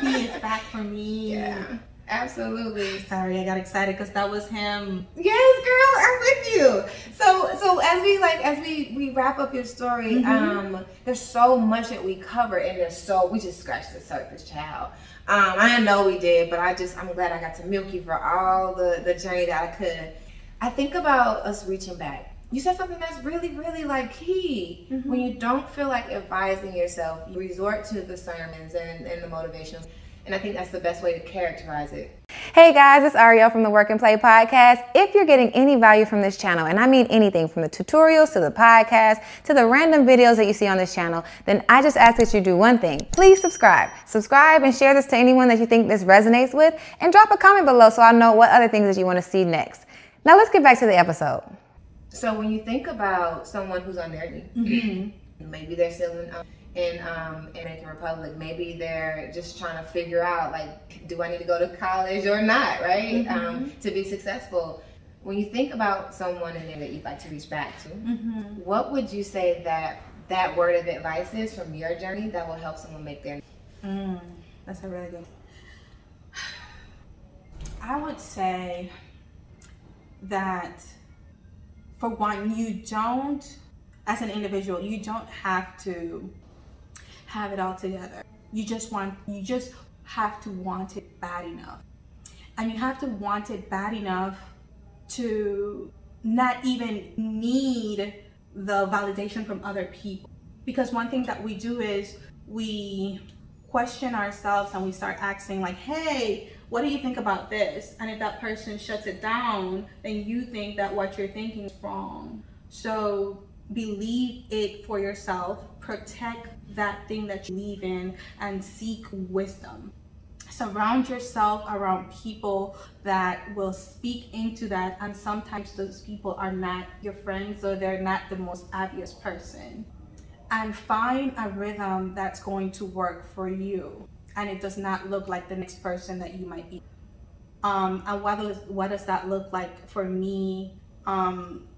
Speaker 1: he is back for me.
Speaker 2: yeah, absolutely.
Speaker 1: Sorry, I got excited because that was him.
Speaker 2: Yes, girl, I'm with you. So, so as we like, as we we wrap up your story,
Speaker 1: Mhm.
Speaker 2: um, there's so much that we cover, and there's so we just scratched the surface, child. Um, I know we did, but I just I'm glad I got to milk you for all the the journey that I could. I think about us reaching back. You said something that's really, really like key.
Speaker 1: Mhm.
Speaker 2: When you don't feel like advising yourself, you resort to the sermons and, and the motivations. And I think that's the best way to characterize it.
Speaker 4: Hey guys, it's Ariel from the Work and Play podcast. If you're getting any value from this channel, and I mean anything from the tutorials to the podcast to the random videos that you see on this channel, then I just ask that you do one thing. Please subscribe. Subscribe and share this to anyone that you think this resonates with, and drop a comment below so I know what other things that you want to see next. Now let's get back to the episode.
Speaker 2: So when you think about someone who's on their knee, maybe they're still in, um, in um, in Dominican Republic, maybe they're just trying to figure out like, do I need to go to college or not, right? Um, to be successful. When you think about someone in there that you'd like to reach back to, what would you say that that word of advice is from your journey that will help someone make their
Speaker 1: Mm, that's a really good. I would say that for one, you don't, as an individual, you don't have to have it all together. You just want, you just have to want it bad enough. And you have to want it bad enough to not even need the validation from other people. Because one thing that we do is we question ourselves and we start asking, like, hey, what do you think about this? And if that person shuts it down, then you think that what you're thinking is wrong. So believe it for yourself, protect that thing that you believe in, and seek wisdom. Surround yourself around people that will speak into that and sometimes those people are not your friends or they're not the most obvious person. And find a rhythm that's going to work for you and it does not look like the next person that you might be. Um, and what does, what does that look like for me? Um,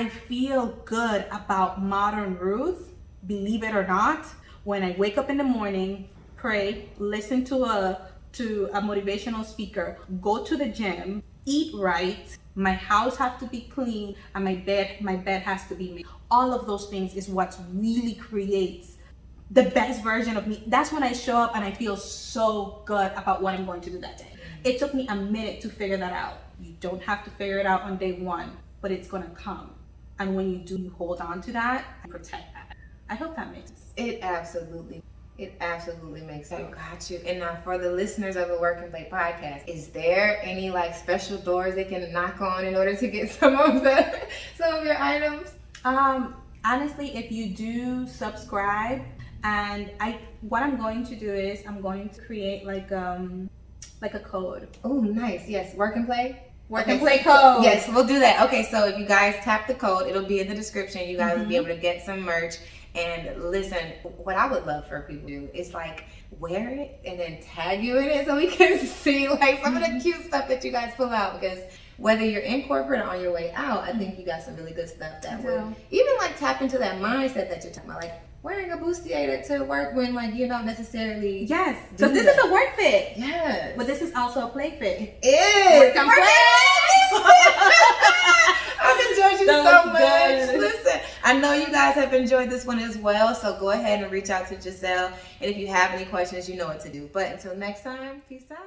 Speaker 1: i feel good about modern ruth believe it or not when i wake up in the morning pray, listen to a to a motivational speaker, go to the gym, eat right, my house has to be clean, and my bed my bed has to be made. All of those things is what really creates the best version of me. That's when I show up and I feel so good about what I'm going to do that day. It took me a minute to figure that out. You don't have to figure it out on day one, but it's gonna come. And when you do, you hold on to that and protect that. I hope that makes sense.
Speaker 2: It absolutely, it absolutely makes sense. Got you. And now for the listeners of the Work and Play podcast, is there any like special doors they can knock on in order to get some of the some of your items?
Speaker 1: Um, honestly, if you do subscribe, and I, what I'm going to do is I'm going to create like um, like a code.
Speaker 2: Oh, nice. Yes, Work and Play.
Speaker 1: Work
Speaker 2: Okay,
Speaker 1: and play code.
Speaker 2: Yes, we'll do that. Okay, so if you guys tap the code, it'll be in the description. You guys will be mm-hmm. able to get some merch. And listen, what I would love for people to do is like wear it and then tag you in it so we can see like some of the mm-hmm. cute stuff that you guys pull out because whether you're in corporate or on your way out, I think mm-hmm. you got some really good stuff that would even like tap into that mindset that you're talking about, like wearing a bustier to work when like you don't necessarily
Speaker 1: Yes, because this
Speaker 2: that.
Speaker 1: is a work fit,
Speaker 2: Yes.
Speaker 1: but this is also a play fit.
Speaker 2: is.
Speaker 1: Work
Speaker 2: I've enjoyed you so much.
Speaker 1: good.
Speaker 2: Listen, I know you guys have enjoyed this one as well, so go ahead and reach out to Gisele. And if you have any questions, you know what to do. But until next time, peace out.